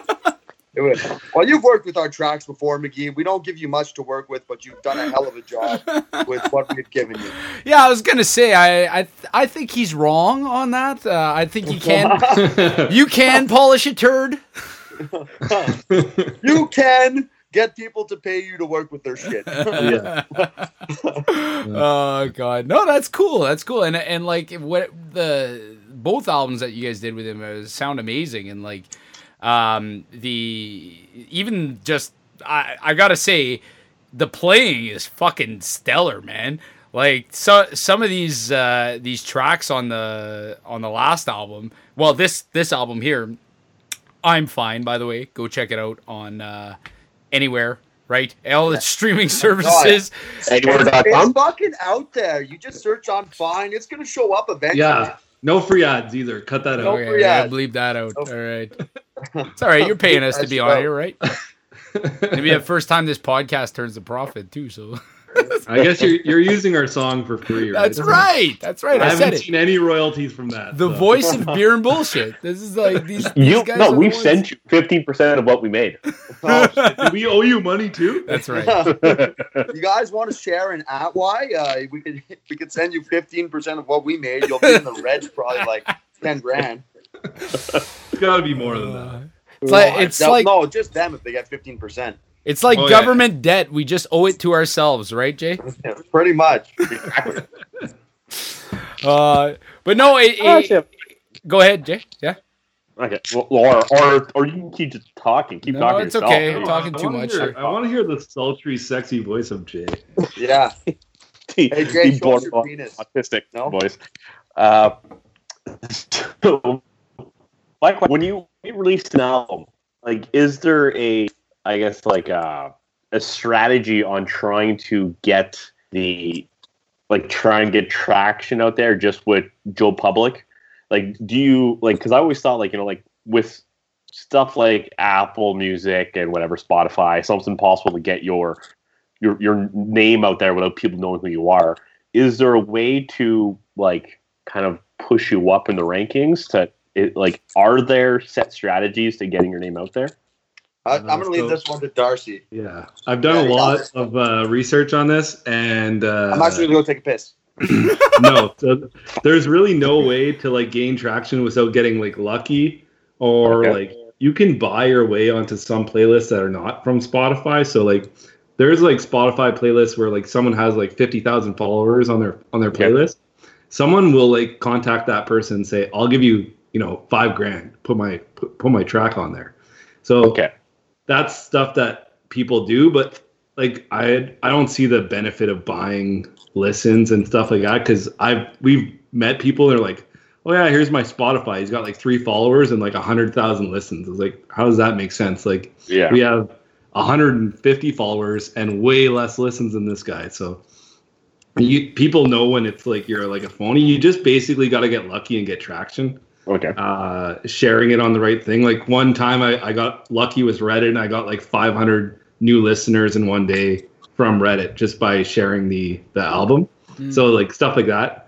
B: It was- well, you've worked with our tracks before, McGee. We don't give you much to work with, but you've done a hell of a job with what we've given you.
A: Yeah, I was gonna say I I I think he's wrong on that. Uh, I think you can you can polish a turd.
B: You can get people to pay you to work with their shit.
C: yeah.
A: oh god, no, that's cool. That's cool. And and like what the both albums that you guys did with him uh, sound amazing. And like um the even just I I gotta say the playing is fucking stellar, man. Like so some of these uh these tracks on the on the last album, well this this album here, I'm fine by the way. Go check it out on uh anywhere, right? All the streaming services.
D: Anywhere.com.
B: It's fucking out there. You just search on Fine. It's gonna show up eventually.
C: Yeah. No free ads either. Cut that
B: No
C: out.
B: free
A: Okay, yeah,
B: ads.
A: bleep that out.
B: Nope.
A: All right. It's all right. You're paying us to be on here, right? Maybe the first time this podcast turns a profit too. So
C: I guess you're you're using our song for free, right?
A: that's right. That's right.
C: I,
A: I,
C: haven't
A: it.
C: seen any royalties from that.
A: The
C: so.
A: voice of beer and bullshit. This is like these. these
D: You
A: guys
D: no, we
A: the ones-
D: sent you fifteen percent of what we made.
B: Oh,
C: Do we owe you money too?
A: That's right.
B: you guys want to share an at why? Uh, we could we could send you fifteen percent of what we made. You'll be in the red probably like ten grand.
C: It's got to be more than that.
A: It's like it's
B: no,
A: like
B: no, just them if they get fifteen percent.
A: It's like
C: Oh, yeah.
A: government debt. We just owe it to ourselves, right, Jay?
B: Pretty much.
A: Uh, but no, it, it-
D: Actually,
A: go ahead, Jay. Yeah.
D: okay, well, or or or you can keep just talking. Keep
A: No,
D: talking.
A: it's
D: yourself.
A: okay.
C: I
A: I'm
C: wanna-
A: talking too
C: wanna
A: much
C: hear- I want to hear the sultry, sexy voice of Jay.
B: Yeah.
D: He-
B: Hey Jay,
D: he
B: show us
D: born
B: your penis.
D: autistic
B: No?
D: voice. Uh, so, my question, when you release an album, like, is there a, I guess, like a, a strategy on trying to get the, like, try and get traction out there just with Joe Public? Like, do you like? Because I always thought, like, you know, like with stuff like Apple Music and whatever Spotify, it's almost impossible to get your your your name out there without people knowing who you are. Is there a way to like kind of push you up in the rankings? To it, like, are there set strategies to getting your name out there?
B: I, I'm going to leave this one to Darcy.
C: Yeah, I've done
B: Yeah,
C: a lot of uh, research on this, and uh,
B: I'm actually going to go take a piss.
C: no, so there's really no way to like gain traction without getting like lucky, or
D: Okay.
C: like you can buy your way onto some playlists that are not from Spotify. So like there's like Spotify playlists where like someone has like fifty thousand followers on their on their playlist. Someone will like contact that person and say, "I'll give you you know five grand, put my put, put my track on there." So
D: Okay.
C: That's stuff that people do, but like I I don't see the benefit of buying listens and stuff like that because I've we've met people and they're like, oh yeah, here's my Spotify. He's got like three followers and like a hundred thousand listens. It's like, how does that make sense? Like
D: Yeah.
C: we have 150 followers and way less listens than this guy. So you, people know when it's like you're like a phony. You just basically got to get lucky and get traction
D: Okay.
C: uh, sharing it on the right thing. Like one time I, I got lucky with Reddit and I got like 500 new listeners in one day from Reddit just by sharing the, the album.
A: Mm.
C: So like stuff like that.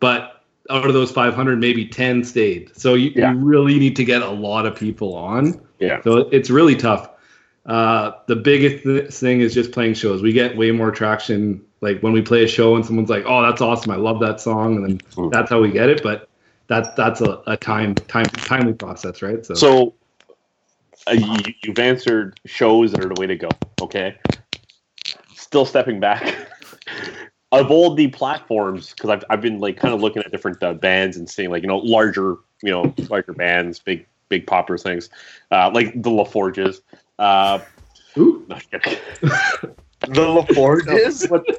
C: But out of those 500, maybe 10 stayed. So you,
D: Yeah.
C: you really need to get a lot of people on.
D: Yeah.
C: So it's really tough. Uh, the biggest th- thing is just playing shows. We get way more traction like when we play a show and someone's like, "Oh, that's awesome! I love that song," and then
D: Mm.
C: that's how we get it. But that's that's a, a time time timely process, right? So,
D: So uh, you, you've answered shows that are the way to go. Okay. Still stepping back. of all the platforms, because I've, I've been like kind of looking at different uh, bands and seeing like you know larger you know larger bands, big big popular things, uh, like the LaForges. Uh,
C: Ooh.
D: no.
B: The LaForges?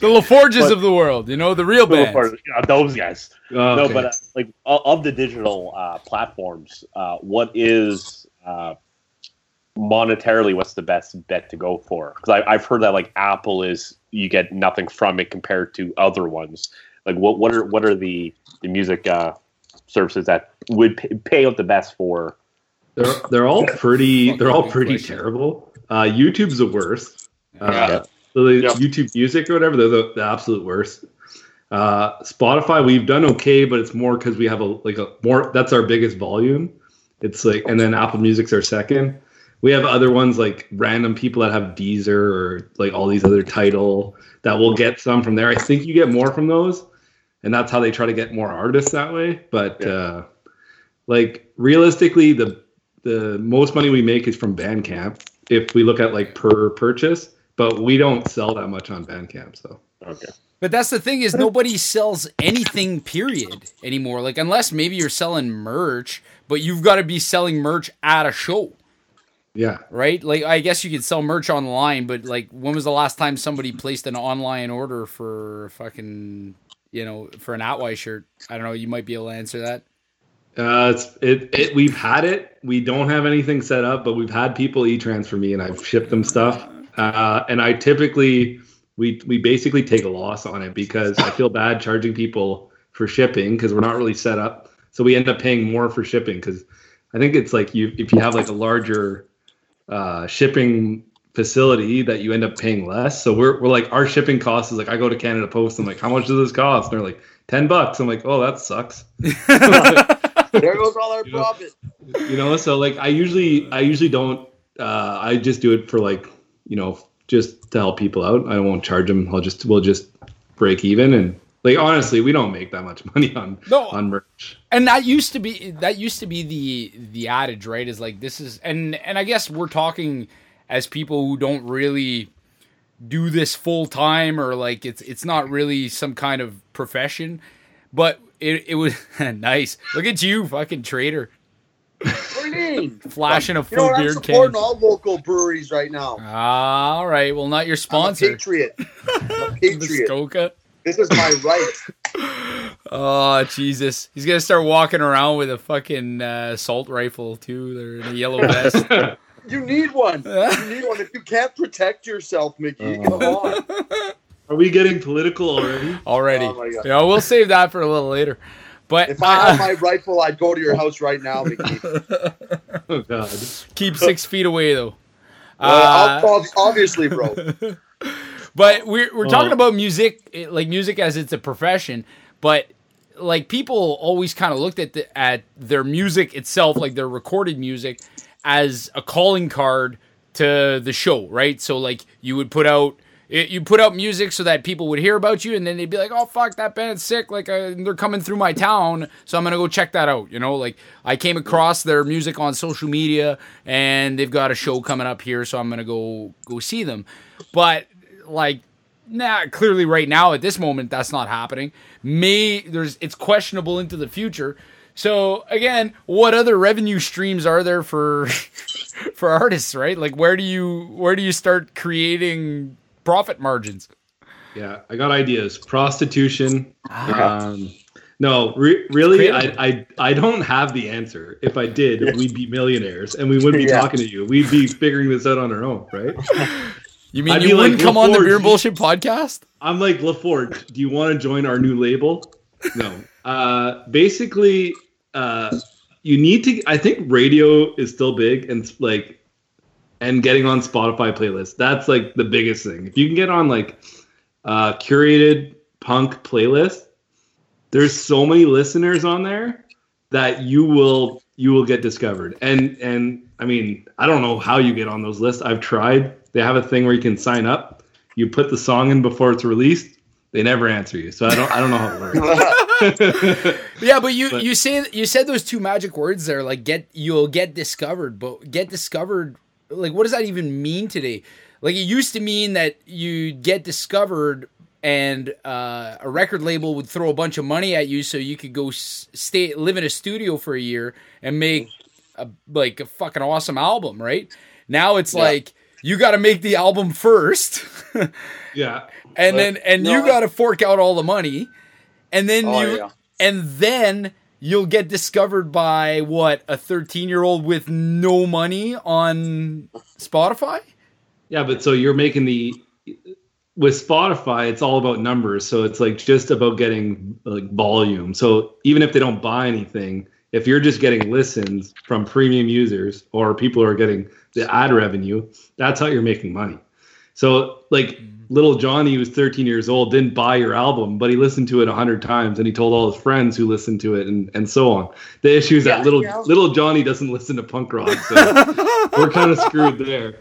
A: The LaForges
D: But-
A: of the world, you know, the real
D: The
A: bands.
D: LaForges, yeah, those guys.
C: Oh,
D: No,
C: okay.
D: but uh, like of the digital uh, platforms, uh, what is uh, monetarily what's the best bet to go for? Because I've heard that like Apple is you get nothing from it compared to other ones. Like what what are what are the the music uh, services that would pay, pay out the best for?
C: they're they're all pretty they're all pretty terrible. Uh, YouTube's the worst. Uh,
D: Yeah.
C: So the. YouTube Music or whatever, they're the, the absolute worst. Uh, Spotify, we've done okay, but it's more because we have a like a more. That's our biggest volume. It's like, and then Apple Music's our second. We have other ones like random people that have Deezer or like all these other title that will get some from there. I think you get more from those, and that's how they try to get more artists that way. But
D: Yeah.
C: uh, like realistically, the the most money we make is from Bandcamp if we look at like per purchase, but we don't sell that much on Bandcamp. So
D: Okay.
A: But that's the thing is nobody sells anything period anymore. Like unless maybe you're selling merch, but you've got to be selling merch at a show,
C: yeah,
A: right? Like I guess you could sell merch online, but like when was the last time somebody placed an online order for fucking you know for an Atwise shirt? I don't know. You might be able to answer that.
C: uh, it's it, it. We've had it. We don't have anything set up, but we've had people e-transfer me, and I've shipped them stuff. Uh, and I typically we we basically take a loss on it because I feel bad charging people for shipping because we're not really set up. So we end up paying more for shipping because I think it's like you if you have like a larger uh, shipping facility that you end up paying less. So we're, we're like our shipping cost is like I go to Canada Post. I'm like, how much does this cost? And they're like ten bucks. I'm like, oh, that sucks.
B: There goes all our
C: You know?
B: profit.
C: you know, so like I usually I usually don't. Uh, I just do it for like you know just to help people out. I won't charge them. I'll just we'll just break even and like honestly, we don't make that much money on
A: No.
C: on merch.
A: and that used to be that used to be the the adage right is like this is and and i guess we're talking as people who don't really do this full time or like it's it's not really some kind of profession but it, it was nice look at you fucking trader
B: What do you mean?
A: flashing a
B: You know
A: full
B: what? I'm
A: beard
B: supporting
A: can
B: all local breweries right now.
A: all right well not your
B: I'm a
A: sponsor
B: patriot. I'm a patriot.
A: Skoka.
B: This is my right.
A: Oh Jesus! He's gonna start walking around with a fucking uh, assault rifle too. They're in a yellow vest.
B: You need one. You need one. If you can't protect yourself, Mickey,
A: Uh.
B: come on.
C: Are we getting political already?
A: already.
B: Oh my God.
A: Yeah, we'll save that for a little later. But
B: If I had
A: uh,
B: my rifle, I'd go to your house right now, Mickey.
C: Oh god.
A: keep six feet away though.
B: Uh,
A: Uh,
B: obviously, bro.
A: but we're we're talking
C: Oh.
A: about music, eh, like music as it's a profession. But like people always kind of looked at the, at their music itself, like their recorded music, as a calling card to the show, right? So like you would put out it, you put out music so that people would hear about you, and then they'd be like, "Oh fuck, that band's sick! Like uh, they're coming through my town, so I'm gonna go check that out." You know, like I came across their music on social media, and they've got a show coming up here, so I'm gonna go go see them. But like, nah, clearly right now at this moment that's not happening. May there's it's questionable into the future. So again, what other revenue streams are there for for artists, right? Like where do you where do you start creating profit margins?
C: Yeah, I got ideas. Prostitution. Um, no, re- really, I. I I don't have the answer. If I did, we'd be millionaires, and we wouldn't be
B: Yeah.
C: talking to you. We'd be figuring this out on our own, right?
A: You mean
C: I'd
A: you wouldn't come on the Beer Bullshit podcast?
C: I'm like LaForge. Do you want to join our new label? No. Uh, basically, uh, you need to. I think radio is still big and like, and getting on Spotify playlists. That's like the biggest thing. If you can get on like uh, curated punk playlist, there's so many listeners on there that you will you will get discovered. And and I mean, I don't know how you get on those lists. I've tried. They have a thing where you can sign up. You put the song in before it's released. They never answer you. So I don't I don't know how it works.
A: Yeah, but you
C: But-
A: you say you said those two magic words there, like get you'll get discovered. But get discovered, like what does that even mean today? Like it used to mean that you get discovered and uh, a record label would throw a bunch of money at you so you could go stay live in a studio for a year and make a like a fucking awesome album, right? Now it's
B: Yeah.
A: like you got to make the album first.
C: yeah.
A: and
C: But-
A: then and
B: No,
A: you got to fork out all the money, and then
B: Oh,
A: you
B: yeah.
A: and then you'll get discovered by what a 13 year old with no money on Spotify.
C: Yeah, but so you're making the with Spotify, it's all about numbers. So it's like just about getting like volume. So even if they don't buy anything, if you're just getting listens from premium users or people who are getting the ad revenue, that's how you're making money. So like little Johnny, who's 13 years old, didn't buy your album, but he listened to it a hundred times and he told all his friends who listened to it and, and so on. The issue is that little
B: yeah.
C: little Johnny doesn't listen to punk rock. So we're kind of screwed there.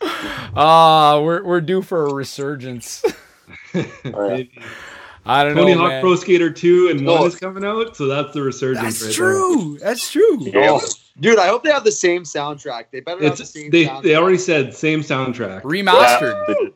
A: Ah, we're we're due for a resurgence.
C: Maybe.
A: I don't
C: Tony
A: know.
C: Hawk. Pro Skater 2 and 1
B: No.
C: is coming out, so that's the resurgence
A: That's
C: right
A: true. That's true.
D: Yeah.
B: Oh, dude, I hope they have the same soundtrack. They better
C: there.
B: have the same
C: they
B: soundtrack.
C: they already said same soundtrack.
A: Remastered.
D: Yeah.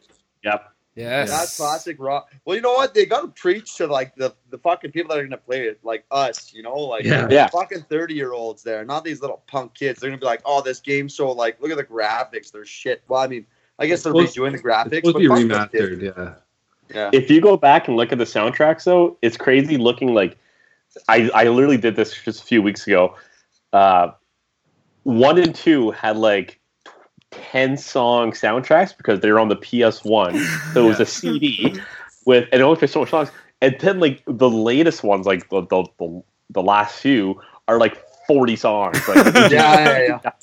D: Yep.
A: Yes.
B: That's classic rock. Well, you know what? They got to preach to like the, the fucking people that are gonna play it, like us. You know, like
C: Yeah.
D: Yeah.
B: fucking thirty year olds there, not these little punk kids. They're gonna be like, oh, this game's so like, look at the graphics, they're shit. Well, I mean, I guess they're
C: It's supposed-
B: redoing the graphics,
C: It's supposed to be
B: but fuck those kids.
C: remastered, yeah.
B: Yeah.
D: If you go back and look at the soundtracks, though, it's crazy looking like. I, I literally did this just a few weeks ago. Uh, one and two had like 10 song soundtracks because they were on the PS1. So it was a CD with, and it only for so much songs. And then, like, the latest ones, like the, the, the, the last few, are like 40 songs. Like,
B: Yeah, yeah, yeah.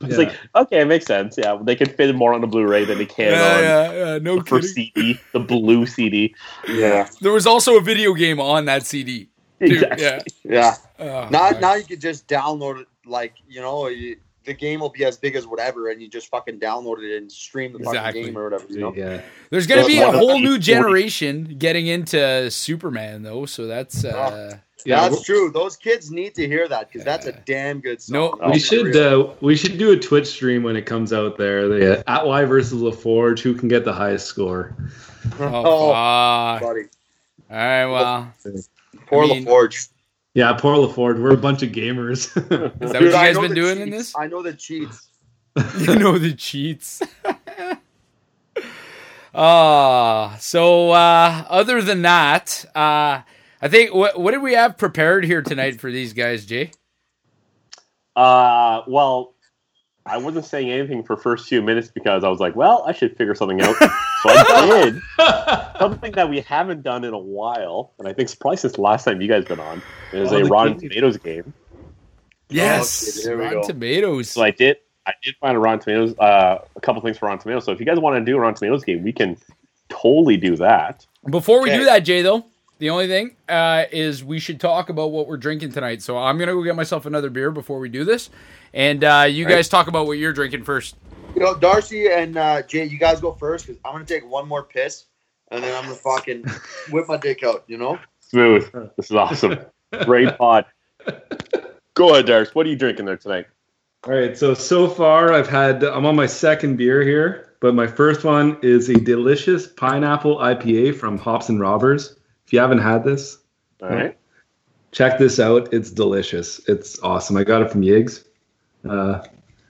D: It's
C: Yeah.
D: like, okay, it makes sense. Yeah, they can fit more on a Blu ray than they can
A: Yeah,
D: on
A: yeah, yeah, no
D: the first. CD, the blue CD.
B: Yeah.
A: There was also a video game on that CD. Dude,
D: Exactly.
A: Yeah.
B: Yeah.
A: Oh,
B: Now, now you can just download it. Like you know, you, the game will be as big as whatever, and you just fucking download it and stream the
A: Exactly.
B: fucking game or whatever. You know.
C: Yeah.
A: There's gonna
B: So
A: be a whole new generation getting into Superman though, so that's uh
C: Yeah,
B: that's true. Those kids need to hear that because that's a damn good
A: No,
B: song.
A: we
C: we
B: For
C: should uh, we should do a Twitch stream when it comes out there. The uh, at Y versus LaForge, who can get the highest score?
A: oh,
B: Oh,
A: fuck.
B: buddy.
A: All right, well,
B: Poor
A: I mean-
B: LaForge.
C: Yeah, poor LaForge. We're a bunch of gamers.
A: is that what you
B: I
A: guys
B: know
A: been
B: the
A: doing in
B: cheats.
A: this?
B: I know the cheats.
A: you know the cheats. uh so uh other than that, uh I think what what did we have prepared here tonight for these guys, Jay?
D: Uh, well, I wasn't saying anything for first few minutes because I was like, well, I should figure something out. So I did something that we haven't done in a while, and I think it's probably since the last time you guys been on. Is
C: Oh,
D: a
C: the
D: Rotten
C: King-
D: Tomatoes game.
A: Yes,
B: okay,
A: Rotten
B: go.
A: Tomatoes.
D: So I did. I did find a Rotten Tomatoes. Uh, a couple things for Rotten Tomatoes. So if you guys want to do a Rotten Tomatoes game, we can totally do that.
A: Before we
B: Okay.
A: do that, Jay, though, The only thing uh, is we should talk about what we're drinking tonight. So I'm gonna go get myself another beer before we do this, and uh, you guys talk about what you're drinking first.
B: You know, Darcy and uh, Jay, you guys go first because I'm gonna take one more piss and then I'm gonna fucking whip my dick out. You know.
D: Smooth. This is awesome. Great pod. Go ahead, Darius. What are you drinking there tonight?
C: All right, so so far I've had I'm on my second beer here, but my first one is a delicious pineapple IPA from Hops and Robbers. If you haven't had this,
D: All right.
C: check this out. It's delicious. It's awesome. I got it from Yigs, uh,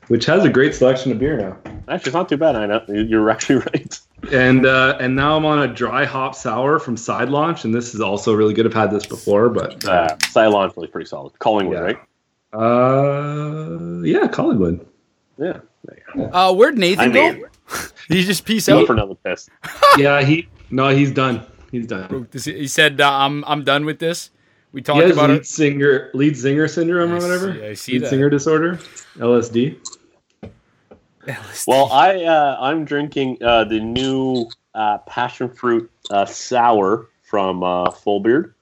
C: which has a great selection of beer now.
D: Actually, it's not too bad. I know you're actually right.
C: And uh, and now I'm on a dry hop sour from Side Launch, and this is also really good. I've had this before, but
D: Uh, Launch really pretty solid. Collingwood,
C: Yeah.
D: right?
C: uh, yeah, Collingwood.
D: Yeah.
A: Uh, where'd Nathan
D: I
A: go?
D: mean,
A: Did he just peace
D: go
A: out?
D: for another piss.
C: yeah, he no, he's done. He's done.
A: He said, uh, "I'm I'm done with this." We
C: He
A: talked
C: has
A: about
C: lead
A: it.
C: singer lead singer syndrome or whatever.
A: see- I see
C: lead
A: that.
C: singer disorder, LSD.
D: Well, I uh, I'm drinking uh, the new uh, passion fruit uh, sour from uh, Full Beard.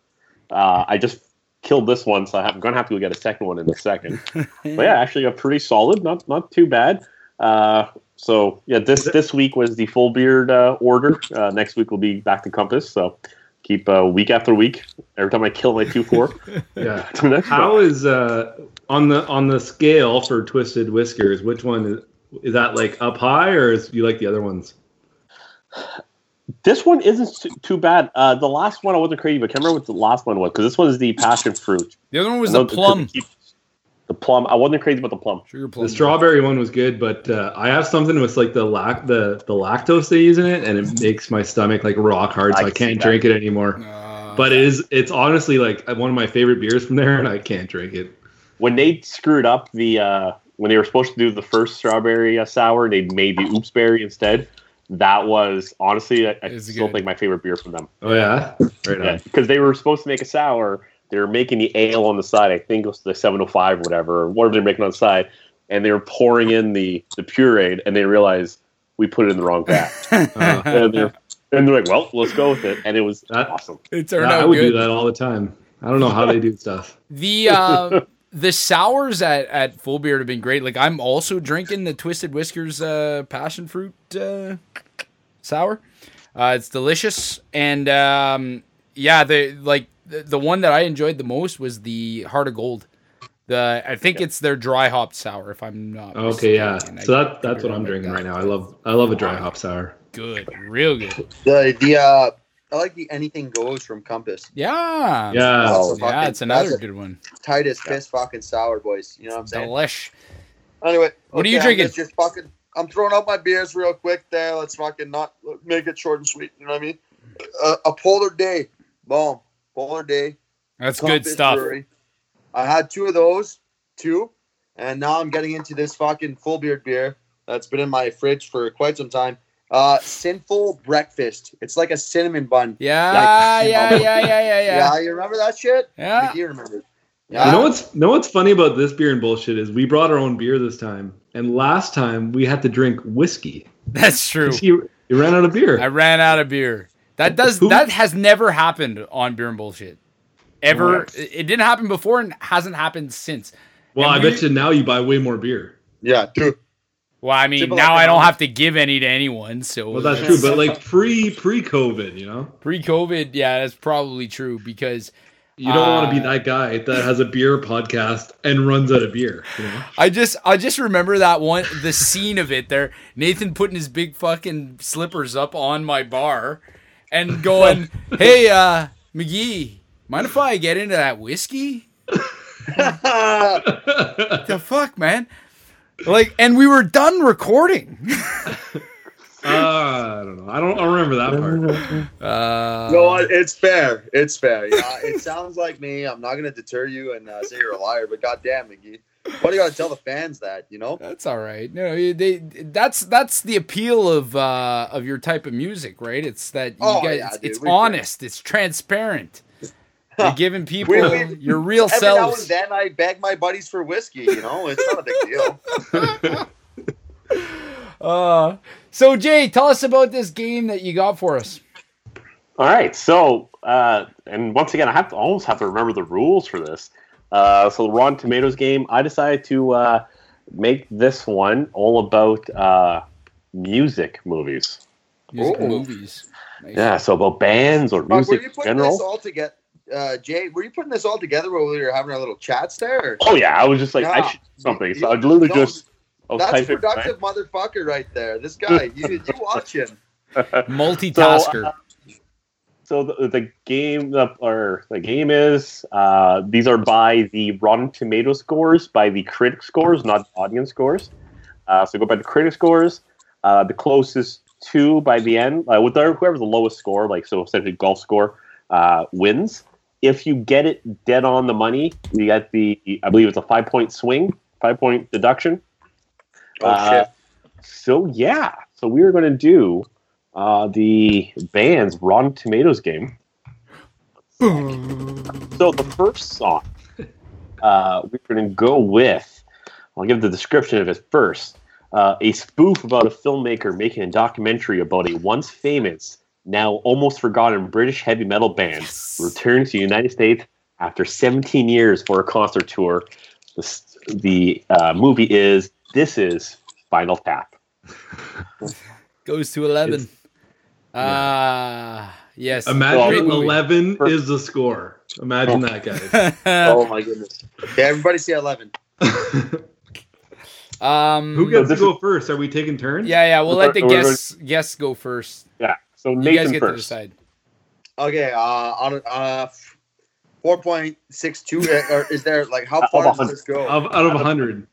D: Uh, I just killed this one, so I'm gonna have to go get a second one in a second. but yeah, actually, a pretty solid, not not too bad. Uh, so yeah, this this week was the Full Beard uh, order. Uh, next week will be back to Compass. So keep uh, week after week. Every time I kill my two four,
C: Yeah.
D: to the next one.
C: How is uh on the on the scale for twisted whiskers? Which one is is that like up high or is you like the other ones?
D: This one isn't too, too bad. Uh, the last one I wasn't crazy, but I can't remember what the last one was because this one is the passion fruit.
A: The other one was the plum.
D: it The plum. I wasn't crazy about the plum.
A: Sugar plum.
C: The strawberry one was good, but uh, I have something with like the lac the the lactose they use in it, and it makes my stomach like rock hard, so
D: I
C: I, can't
D: that.
C: drink it anymore.
A: Uh,
C: But it is it's honestly like one of my favorite beers from there, and I can't drink it.
D: When they screwed up the uh, when they were supposed to do the first strawberry uh, sour, they made the oops berry instead. That was honestly, I, I
A: It's
D: still
A: good.
D: think my favorite beer from them.
C: Oh yeah, right on.
D: Yeah, because they were supposed to make a sour. They were making the ale on the side. I think it was the 705 or whatever, or whatever they're making on the side. And they were pouring in the the pureed, and they realized we put it in the wrong vat.
C: Uh,
D: and, they're, and they're like, "Well, let's go with it." And it was
C: That-
D: awesome.
A: it turned
C: I
A: out
C: would do that all the time. I don't know how they do stuff.
A: The uh, the sours at at Full Beard have been great. Like I'm also drinking the Twisted Whiskers uh, passion fruit uh, sour. Uh, it's delicious, and um, yeah, the like the, the one that I enjoyed the most was the Heart of Gold. The I think it's their dry hop sour. If I'm not
C: Okay, yeah.
A: mistaken. I
C: So that that's what I'm drinking
A: that.
C: right now. I love I love a dry hop sour.
A: Good, real good.
B: The the uh, I like the anything goes from Compass.
A: Yeah,
C: Yeah.
B: Oh,
A: yeah. It's another
B: that's
A: good one.
B: Tightest piss fucking sour, boys. You know what I'm saying?
A: Delish.
B: Anyway,
A: What are you
B: I'm
A: drinking?
B: Just, just fucking. I'm throwing out my beers real quick there. Let's fucking not make it short and sweet. You know what I mean? Uh, a polar day, boom, polar day.
A: That's good stuff.
B: Brewery. I had two of those, two, and now I'm getting into this fucking full beard beer that's been in my fridge for quite some time. Uh, sinful breakfast. It's like a cinnamon bun.
A: Yeah, yeah, yeah, yeah, yeah,
B: Yeah,
A: yeah.
B: you remember that shit?
A: Yeah.
B: You remember?
C: You know what's you know what's funny about this beer and bullshit is we brought our own beer this time, and last time we had to drink whiskey.
A: That's true.
C: You, you ran out of beer.
A: I ran out of beer. That does
C: Who-
A: that has never happened on beer and bullshit. Ever. It it didn't happen before and hasn't happened since.
C: well, I
A: we-
C: bet you now you buy way more beer.
B: Yeah, dude.
A: Well, I mean,
B: Simple
A: now
B: like
A: I don't have to give any to anyone. So
C: Well, that's true, but like pre pre COVID, you know,
A: pre-COVID, yeah, that's probably true because
C: you don't want to be
A: Uh,
C: that guy that has a beer podcast and runs out of beer. You know,
A: I just I just remember that one the scene of it there. Nathan putting his big fucking slippers up on my bar and going, "Hey, uh, McGee, mind if I get into that whiskey?" The fuck, man? Like, and we were done recording.
C: uh, I don't know. I don't, I don't remember that part.
A: Uh,
B: You know what? It's fair. It's fair. Yeah, it sounds like me. I'm not gonna deter you and uh, say you're a liar, but goddamn, McGee, why do you gotta tell the fans that? You know?
A: That's all right. No, they that's that's the appeal of uh of your type of music, right? It's that you
B: Oh,
A: guys
B: yeah,
A: it's,
B: dude,
A: it's
B: we-
A: honest, it's transparent. You're giving people
B: We- we-
A: your real
B: Every now and
A: selves.
B: then, I beg my buddies for whiskey. You know, it's not a big deal.
A: Uh so Jay, tell us about this game that you got for us.
D: All right, so uh, and once again, I have to almost have to remember the rules for this. Uh, so the Rotten Tomatoes game, I decided to uh, make this one all about uh, music movies.
A: Music
B: Ooh.
A: movies. Nice.
D: Yeah, so about bands or
B: Fuck, were
D: music
B: you
D: in
B: putting this
D: general.
B: all together, uh, Jay? Were you putting this all together while we were having our little chats there? or-
D: Oh yeah, I was just like, I should do something. So I literally
B: No,
D: just. I
B: that's a
D: typing.
B: productive motherfucker right there. This guy, you, you watch him.
A: Multitasker.
D: So the, the game the, or the game is uh, these are by the Rotten Tomato scores by the critic scores, not audience scores. Uh, so go by the critic scores. Uh, the closest two by the end, uh, with their, whoever's the lowest score, like so essentially golf score, uh, wins. If you get it dead on the money, you get the I believe it's a five point swing, five point deduction.
B: Oh
D: Uh,
B: shit!
D: So yeah, so we are going to do uh, the band's Rotten Tomatoes game. So the first song uh, we're going to go with, I'll give the description of it first. Uh, a spoof about a filmmaker making a documentary about a once famous, now almost forgotten British heavy metal band returns to the United States after 17 years for a concert tour. The, the uh, movie is This Is Spinal Tap.
A: Goes to 11. Ah, yes.
C: Imagine
A: Great movie.
C: 11 is the score. Imagine that, guys.
B: Oh my goodness! Okay, everybody see eleven.
A: um,
C: Who gets to
D: this
C: go first? Are we taking turns?
A: Yeah, yeah. We'll let the
D: We're- we're-
A: guests guests go first.
D: Yeah, so
A: You
D: Nathan
A: guys get to
D: first.
A: decide.
B: Okay, uh, on uh, four point six two. Or is there like how far does this go?
C: Of, out of 100.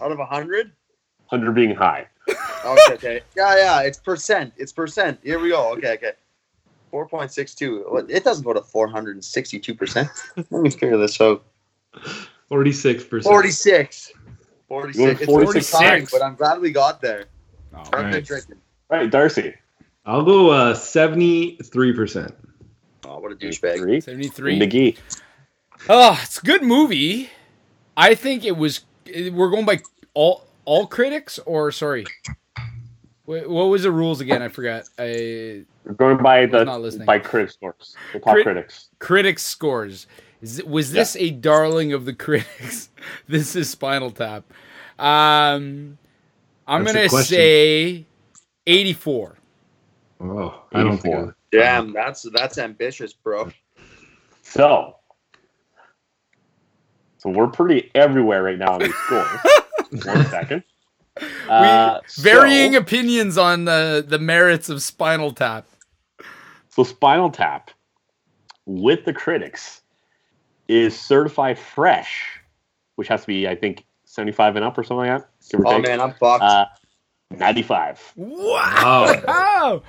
B: Out of hundred?
D: 100 being high.
B: Okay, okay. Yeah, yeah. It's percent. It's percent. Here we go. Okay, okay. Four point six two. It doesn't go to four hundred and sixty-two percent. Let me figure this out.
C: 46%.
B: Forty-six.
D: Forty-six.
B: It's 46
A: 46.
B: times, but I'm glad we got there.
A: Oh,
B: Perfect
C: Alright.
B: drinking.
D: All right, Darcy.
C: I'll go uh, 73%.
B: Oh, what a douchebag.
D: Three.
A: 73.
D: McGee.
A: Oh, it's a good movie. I think it was. We're going by all all critics, or sorry, what was the rules again? I forgot. I,
D: We're going by the
A: not listening.
D: by critic scores. The top
A: Crit-
D: critics.
A: critics scores. Is, was this a darling of the critics? this is Spinal Tap. Um, I'm
C: That's
A: gonna say 84.
C: Oh, I don't think
D: 84.
C: I-
B: Damn, that's that's ambitious, bro.
D: So, so we're pretty everywhere right now on these scores. One second. Uh,
A: we, varying
D: so,
A: opinions on the the merits of Spinal Tap.
D: so Spinal Tap with the critics is certified fresh, which has to be, I think, 75 and up or something like that.
B: Oh
D: take.
B: man, I'm fucked.
D: Uh, 95.
A: Wow.
C: Wow.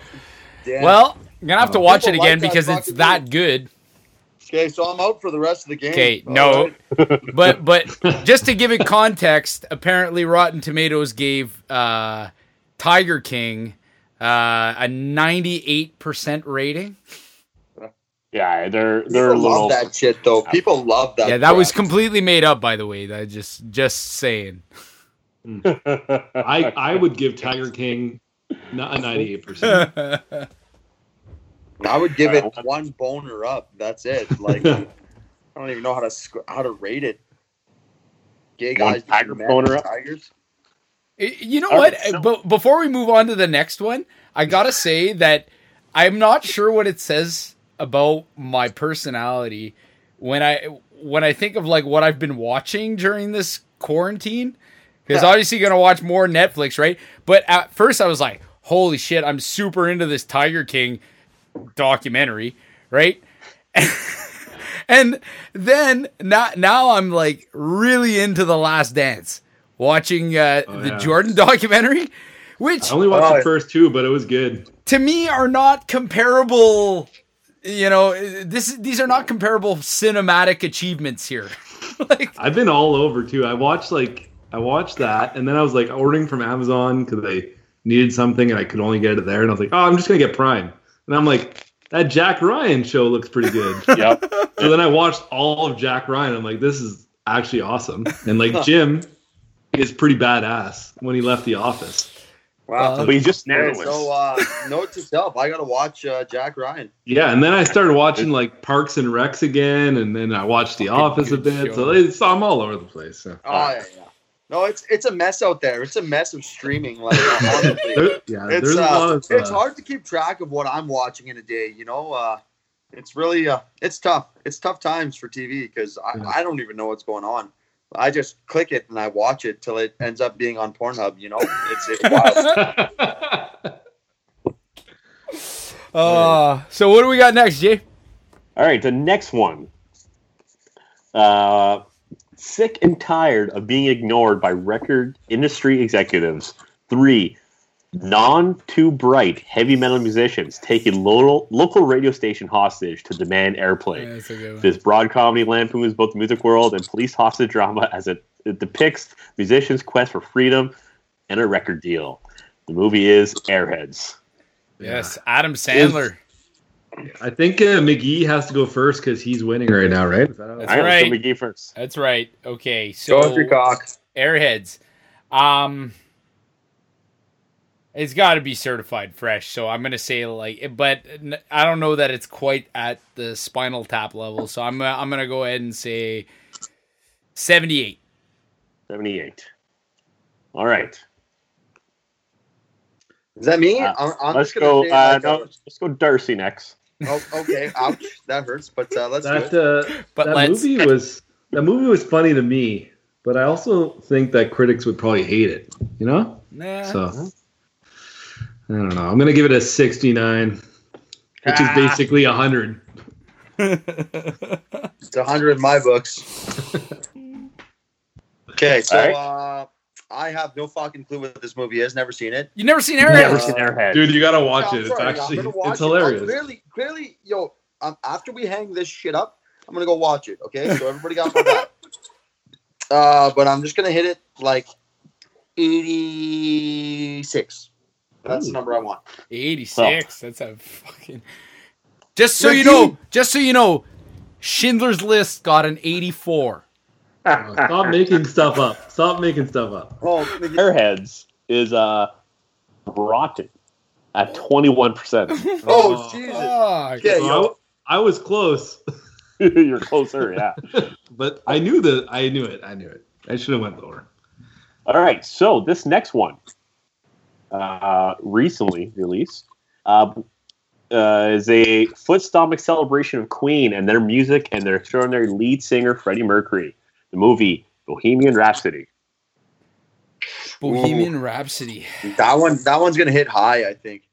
B: Damn.
A: Well, I'm gonna have to
C: Oh.
A: watch it
B: People like
A: again
B: that
A: because it's
B: fucking
A: that good.
B: okay, so I'm out for the rest of the game.
A: Okay, no,
B: right.
A: but but just to give it context, apparently Rotten Tomatoes gave uh, Tiger King uh, a 98% rating.
D: Yeah, they're they're a
B: People
D: little.
B: love that shit though. People love that.
A: Yeah, that was completely made up, by the way. That just just saying. Mm.
C: I, I would give Tiger King not a 98%.
B: I would give it one boner up. That's it. Like I don't even know how to sc- how to rate it. Gay
D: One
B: guys,
D: tiger
B: men,
D: boner up?
B: tigers.
A: You know
D: All
A: what?
D: right, uh, so-
A: But before we move on to the next one, I gotta say that I'm not sure what it says about my personality when I when I think of like what I've been watching during this quarantine. Because
B: Yeah.
A: obviously gonna watch more Netflix, right? But at first I was like, "Holy shit! I'm super into this Tiger King documentary," right? and then now now I'm like really into the Last Dance, watching uh,
C: Oh,
A: the
C: yeah.
A: Jordan documentary, which
C: I only watched
B: Oh,
C: the first two, but it was good.
A: to me are not comparable. You know, this these are not comparable cinematic achievements here. like,
C: I've been all over too. I watched like I watched that, and then I was like ordering from Amazon because I needed something and I could only get it there, and I was like, oh, I'm just gonna get Prime, and I'm like, that Jack Ryan show looks pretty good.
D: yep.
C: so then I watched all of Jack Ryan. I'm like, this is actually awesome, and like Jim is pretty badass when he left the office.
B: Wow.
D: But he's just
B: Okay,
D: narrowing.
B: so uh, note to self: I gotta watch uh, Jack Ryan.
C: Yeah, and then I started watching like Parks and Recs again, and then I watched The Office a bit.
A: show.
C: So it's I'm all over the place. So.
B: Oh yeah, yeah. No, it's it's a mess out there. It's a mess of streaming. Like honestly,
C: There- yeah,
B: it's
C: there's a lot
B: uh,
C: of.
B: it's
C: uh,
B: hard to keep track of what I'm watching in a day. You know, uh, it's really uh, it's tough. It's tough times for TV because I,
C: Yeah.
B: I don't even know what's going on. I just click it and I watch it till it ends up being on Pornhub. You know, it's it's wild.
A: Uh, so what do we got next, Jay?
D: All right, the next one. Uh, sick and tired of being ignored by record industry executives. Three, non too bright heavy metal musicians taking local local radio station hostage to demand airplay.
A: that's a good one.
D: This broad comedy lampoons both the music world and police hostage drama as it, it depicts musicians' quest for freedom and a record deal. The movie is Airheads.
A: Yes, Adam Sandler.
C: I think uh, McGee has to go first because he's winning right now, right? That
A: That's
D: All right,
A: right.
D: McGee first.
A: That's right. Okay,
B: Go
A: so
B: with your cock.
A: Airheads. Um it's got to be certified fresh. So I'm going to say like but I don't know that it's quite at the spinal tap level. So I'm uh, I'm going to go ahead and say 78.
D: 78. All right.
B: Is that me?
D: Uh,
B: I'm, I'm
D: let's
B: just gonna
D: go. Uh, no, let's go Darcy next.
B: Oh, okay, ouch, that hurts. But uh, let's
C: that
B: do it.
C: uh,
A: But
C: that
A: let's-
C: movie was that movie was funny to me, but I also think that critics would probably hate it. You know,
A: Nah.
C: so I don't know. I'm gonna give it a 69, which is
B: Ah.
C: basically a hundred.
B: It's a hundred in my books. Okay, so
D: All right.
B: uh, I have no fucking clue what this movie is. Never seen it.
A: you never seen Airhead?
D: Never
A: Airheads?
D: seen Airheads.
C: Dude, you gotta watch
B: Yeah,
C: it.
B: I'm
C: It's actually
B: gonna
C: it's
B: it. I'm
C: hilarious.
B: Clearly, clearly, yo, um, after we hang this shit up, I'm gonna go watch it. Okay, so everybody got my back. Uh, but I'm just gonna hit it like 86. That's the number I want.
A: 86. That's a fucking Just so you know, just so you know, Schindler's List got an 84.
C: Oh, Stop making stuff up. Stop making stuff up.
B: Oh,
D: Airheads is uh rotten at 21%.
B: oh, Jesus.
A: Fuck.
B: Okay,
C: So
B: yo,
C: I, I was close,
D: You're closer, yeah.
C: but I knew that. I knew it. I knew it. I should have went lower.
D: All right, so this next one, uh, recently released, uh, uh, is a foot stomping celebration of Queen and their music and their extraordinary lead singer Freddie Mercury. The movie Bohemian Rhapsody.
A: Bohemian Rhapsody.
B: that one, that one's gonna hit high. I think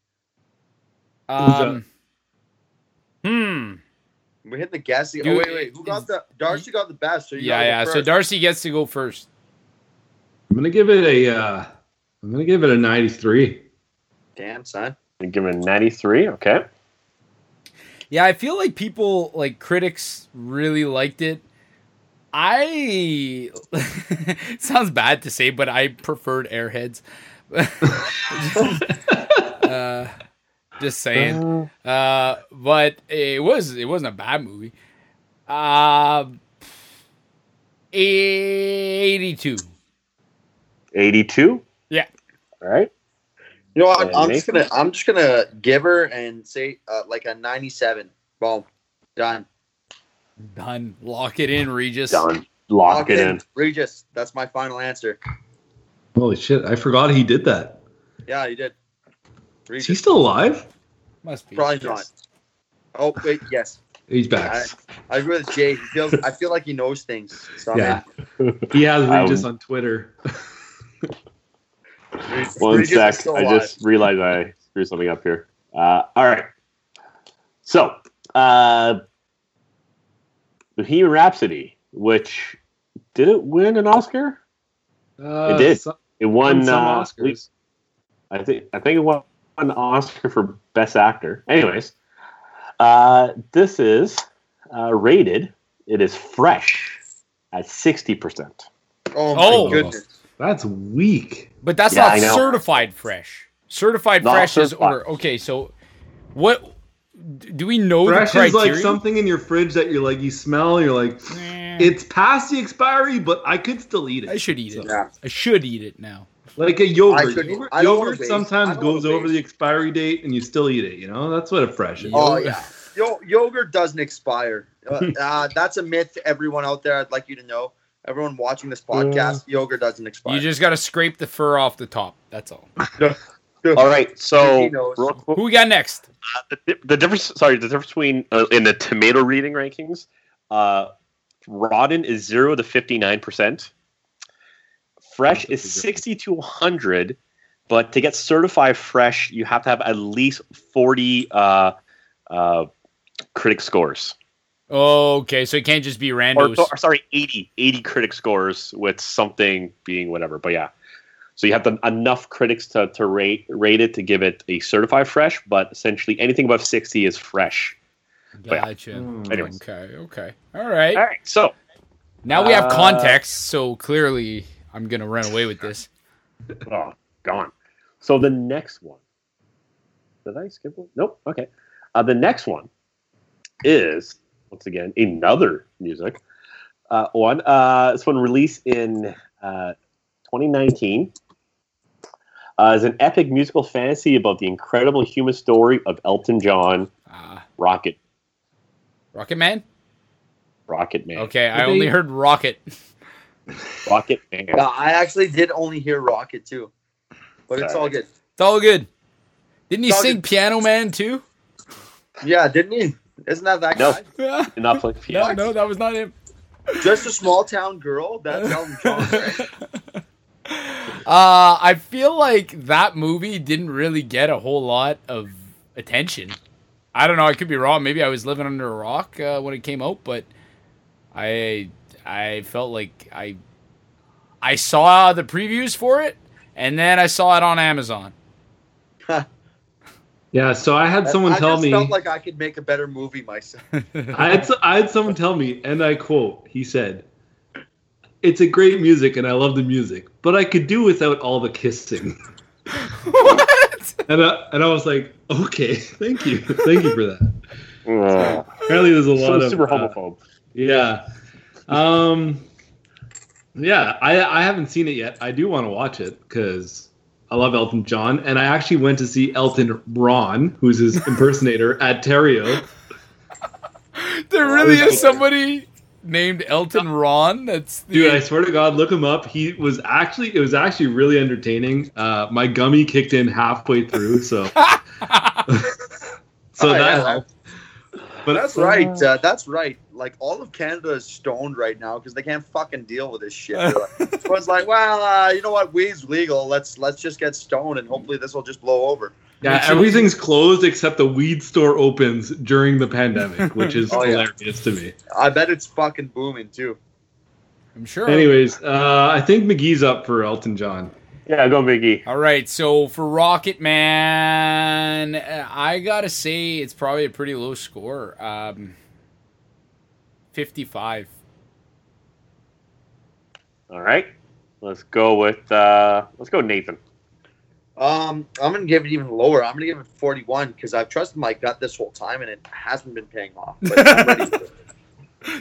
A: Um, hmm.
B: We hit the guessing.
A: Dude,
B: oh wait, wait, who got the? Darcy got the best. So you
A: Yeah, yeah. So. Darcy gets to go first.
C: I'm gonna give it a. Uh, I'm gonna give it a 93.
B: Damn, son.
D: And give it a 93, okay.
A: Yeah, I feel like people, like critics, really liked it. I sounds bad to say, but I preferred Airheads. uh, just saying. Uh, but it was it wasn't a bad movie. Uh, eighty-two.
D: 82?
A: Yeah.
D: All right.
B: You know what?
D: And
B: I'm just gonna, I'm just gonna give her and say uh, like a 97. Boom, done.
A: Done. Lock it in, Regis.
D: Done. Lock it in.
B: Regis. That's my final answer.
C: Holy shit! I forgot he did that.
B: Yeah, he did.
C: Is he still alive?
A: Must be.
B: Probably not. Oh wait, yes.
C: He's back.
B: I agree with Jay. He feels. I feel like he knows things. So
C: Yeah. He has
D: Um,
C: Regis on Twitter.
B: Regis,
D: One
B: Regis
D: sec. I just realized I screwed something up here. Uh, all right. So, uh, Bohemian Rhapsody, which did it win an Oscar?
C: Uh, it
D: did.
C: so-
D: It won.
C: some
D: uh,
C: Oscars.
D: I think. I think it won an Oscar for Best Actor. Anyways, uh, this is uh, rated. It is fresh at sixty percent.
B: Oh my
A: Oh.
B: goodness.
C: That's weak.
A: But that's
D: Yeah,
A: not certified fresh. Certified
D: Not
A: fresh is
D: certified.
A: Okay, so what do we know
C: Fresh
A: the
C: is like something in your fridge that you're like you smell. You're like,
A: Eh,
C: it's past the expiry, but I could still eat it.
A: I should eat it.
B: Yeah.
A: I should eat it now.
C: Like a yogurt.
B: Couldn't-
C: Yogurt,
B: I don't wanna
C: yogurt sometimes goes over the expiry date and you still eat it, you know? That's what a fresh is.
B: Oh yeah, Yo, yogurt doesn't expire. Uh, uh, that's a myth. Everyone out there, I'd like you to know. Everyone watching this podcast, yogurt doesn't expire.
A: You just got to scrape the fur off the top. That's all.
D: All right, so
B: He knows.
D: real quick,
A: Who we got next?
D: the, the difference. Sorry, the difference between uh, in the tomato reading rankings, uh, rotten is zero to fifty nine percent. Fresh is sixty to hundred, but to get certified fresh, you have to have at least forty uh, uh, critic scores.
A: Okay, so it can't just be
D: Or, or, sorry, 80, 80 critic scores with something being whatever. But yeah, so you have to, enough critics to, to rate rate it to give it a certified fresh. But essentially, anything above sixty is fresh. yeah.
A: Gotcha.
D: Anyways.
A: Okay, okay. All right.
D: All right, so
A: Now we have
D: Uh,
A: context, so clearly I'm going to run away with this.
D: oh, gone. So the next one. Did I skip one? Nope. Okay. Uh, the next one is once again another music uh, one. Uh, this one released in uh, 2019. Uh, is an epic musical fantasy about the incredible human story of Elton John,
A: Uh,
D: Rocket,
A: Rocket Man?
D: Rocket Man,
A: Okay, I only heard Rocket.
D: Rocket Man.
B: Yeah, I actually did only hear Rocket too, but it's all good.
A: It's all good. Didn't he
B: It's
A: sing
B: good.
A: Piano Man too?
B: Yeah, didn't he? Isn't that that
D: No.
B: guy?
A: Yeah.
D: Did not play
A: No,
D: piano.
A: no, that was not him.
B: Just a small town girl. That's Elton John. Right?
A: Uh, I feel like that movie didn't really get a whole lot of attention. I don't know. I could be wrong. Maybe I was living under a rock uh, when it came out, but I I felt like I I saw the previews for it, and then I saw it on Amazon.
C: Yeah, so I had someone
B: I
C: tell
B: just
C: me
B: felt like I could make a better movie myself.
C: I had I had someone tell me, and I quote, he said, "It's a great music, and I love the music, but I could do without all the kissing."
A: what?
C: And I, and I was like, "Okay, thank you, thank you for that."
D: Ugh.
C: Apparently, there's a lot
D: super,
C: of
D: super
C: uh. Yeah. Um yeah, I I haven't seen it yet. I do want to watch it cuz I love Elton John and I actually went to see Elton Ron, who's his impersonator at Terrio.
A: There really is somebody named Elton Ron. That's the,
C: Dude, I swear to god, look him up. He was actually it was actually really entertaining. Uh my gummy kicked in halfway through, so so
B: Oh,
C: that
B: yeah.
C: helped. But
B: That's right. Uh, that's right. Like all of Canada is stoned right now because they can't fucking deal with this shit. They're like- so it's like, well, uh, you know what? Weed's legal. Let's let's just get stoned and hopefully this will just blow over.
C: Yeah, everything's closed except the weed store opens during the pandemic, which is
B: Oh, yeah.
C: hilarious to me.
B: I bet it's fucking booming too.
A: I'm sure.
C: Anyways, uh, I think McGee's up for Elton John.
D: Yeah, go Biggie.
A: All right, so for Rocket Man, uh, I gotta say it's probably a pretty low score. Um, Fifty-five.
D: All right, let's go with uh, let's go Nathan.
B: Um, I'm gonna give it even lower. I'm gonna give it 41 because I've trusted my gut this whole time and it hasn't been paying off. But I'm ready for it.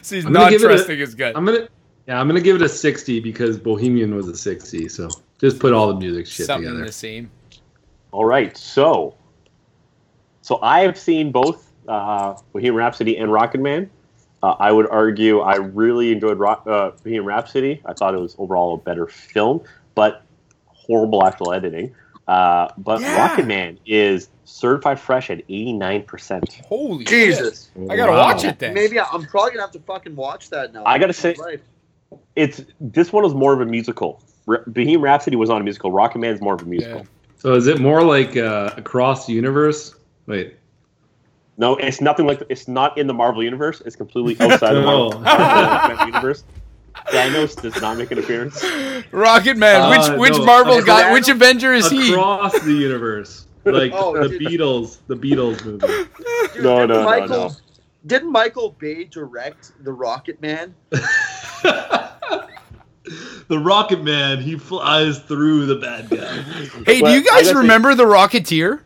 A: So he's
C: I'm gonna
A: not
C: give it a-
A: trusting his gut.
C: I'm gonna, yeah, I'm gonna give it a 60 because Bohemian was a 60. So just put all the music shit
A: Something
C: together.
A: the same.
D: All right, so so I have seen both uh, Bohemian Rhapsody and Rocket Man. Uh, I would argue I really enjoyed Rock, uh, Bohemian Rhapsody. I thought it was overall a better film, but horrible actual editing. Uh, but
A: Yeah.
D: Rocket Man is certified fresh at eighty nine percent.
A: Holy
B: Jesus.
A: shit. I gotta
C: Wow.
A: watch it then.
B: Maybe I- I'm probably gonna have to fucking watch that now.
D: I gotta say-
B: Right.
D: It's this one was more of a musical. R- Bohemian Rhapsody was not a musical. Rocket Man is more of a musical.
A: Yeah.
C: So is it more like uh, across the universe? Wait,
D: No, it's nothing like it's not in the Marvel universe. It's completely outside of the
C: Oh.
D: Marvel universe. Thanos does not make an appearance.
A: Rocket Man.
C: Uh,
A: which which
C: no,
A: Marvel
B: okay.
A: guy? Which Avenger is he?
C: across the universe, like
B: Oh,
C: the
B: dude.
C: Beatles, the Beatles movie.
B: Dude,
D: No,
B: didn't
D: no, no,
B: Michael,
D: no.
B: Didn't Michael Bay direct the Rocket Man?
C: the Rocket Man, he flies through the bad guy.
A: Hey, do you guys
D: gotta
A: remember the Rocketeer?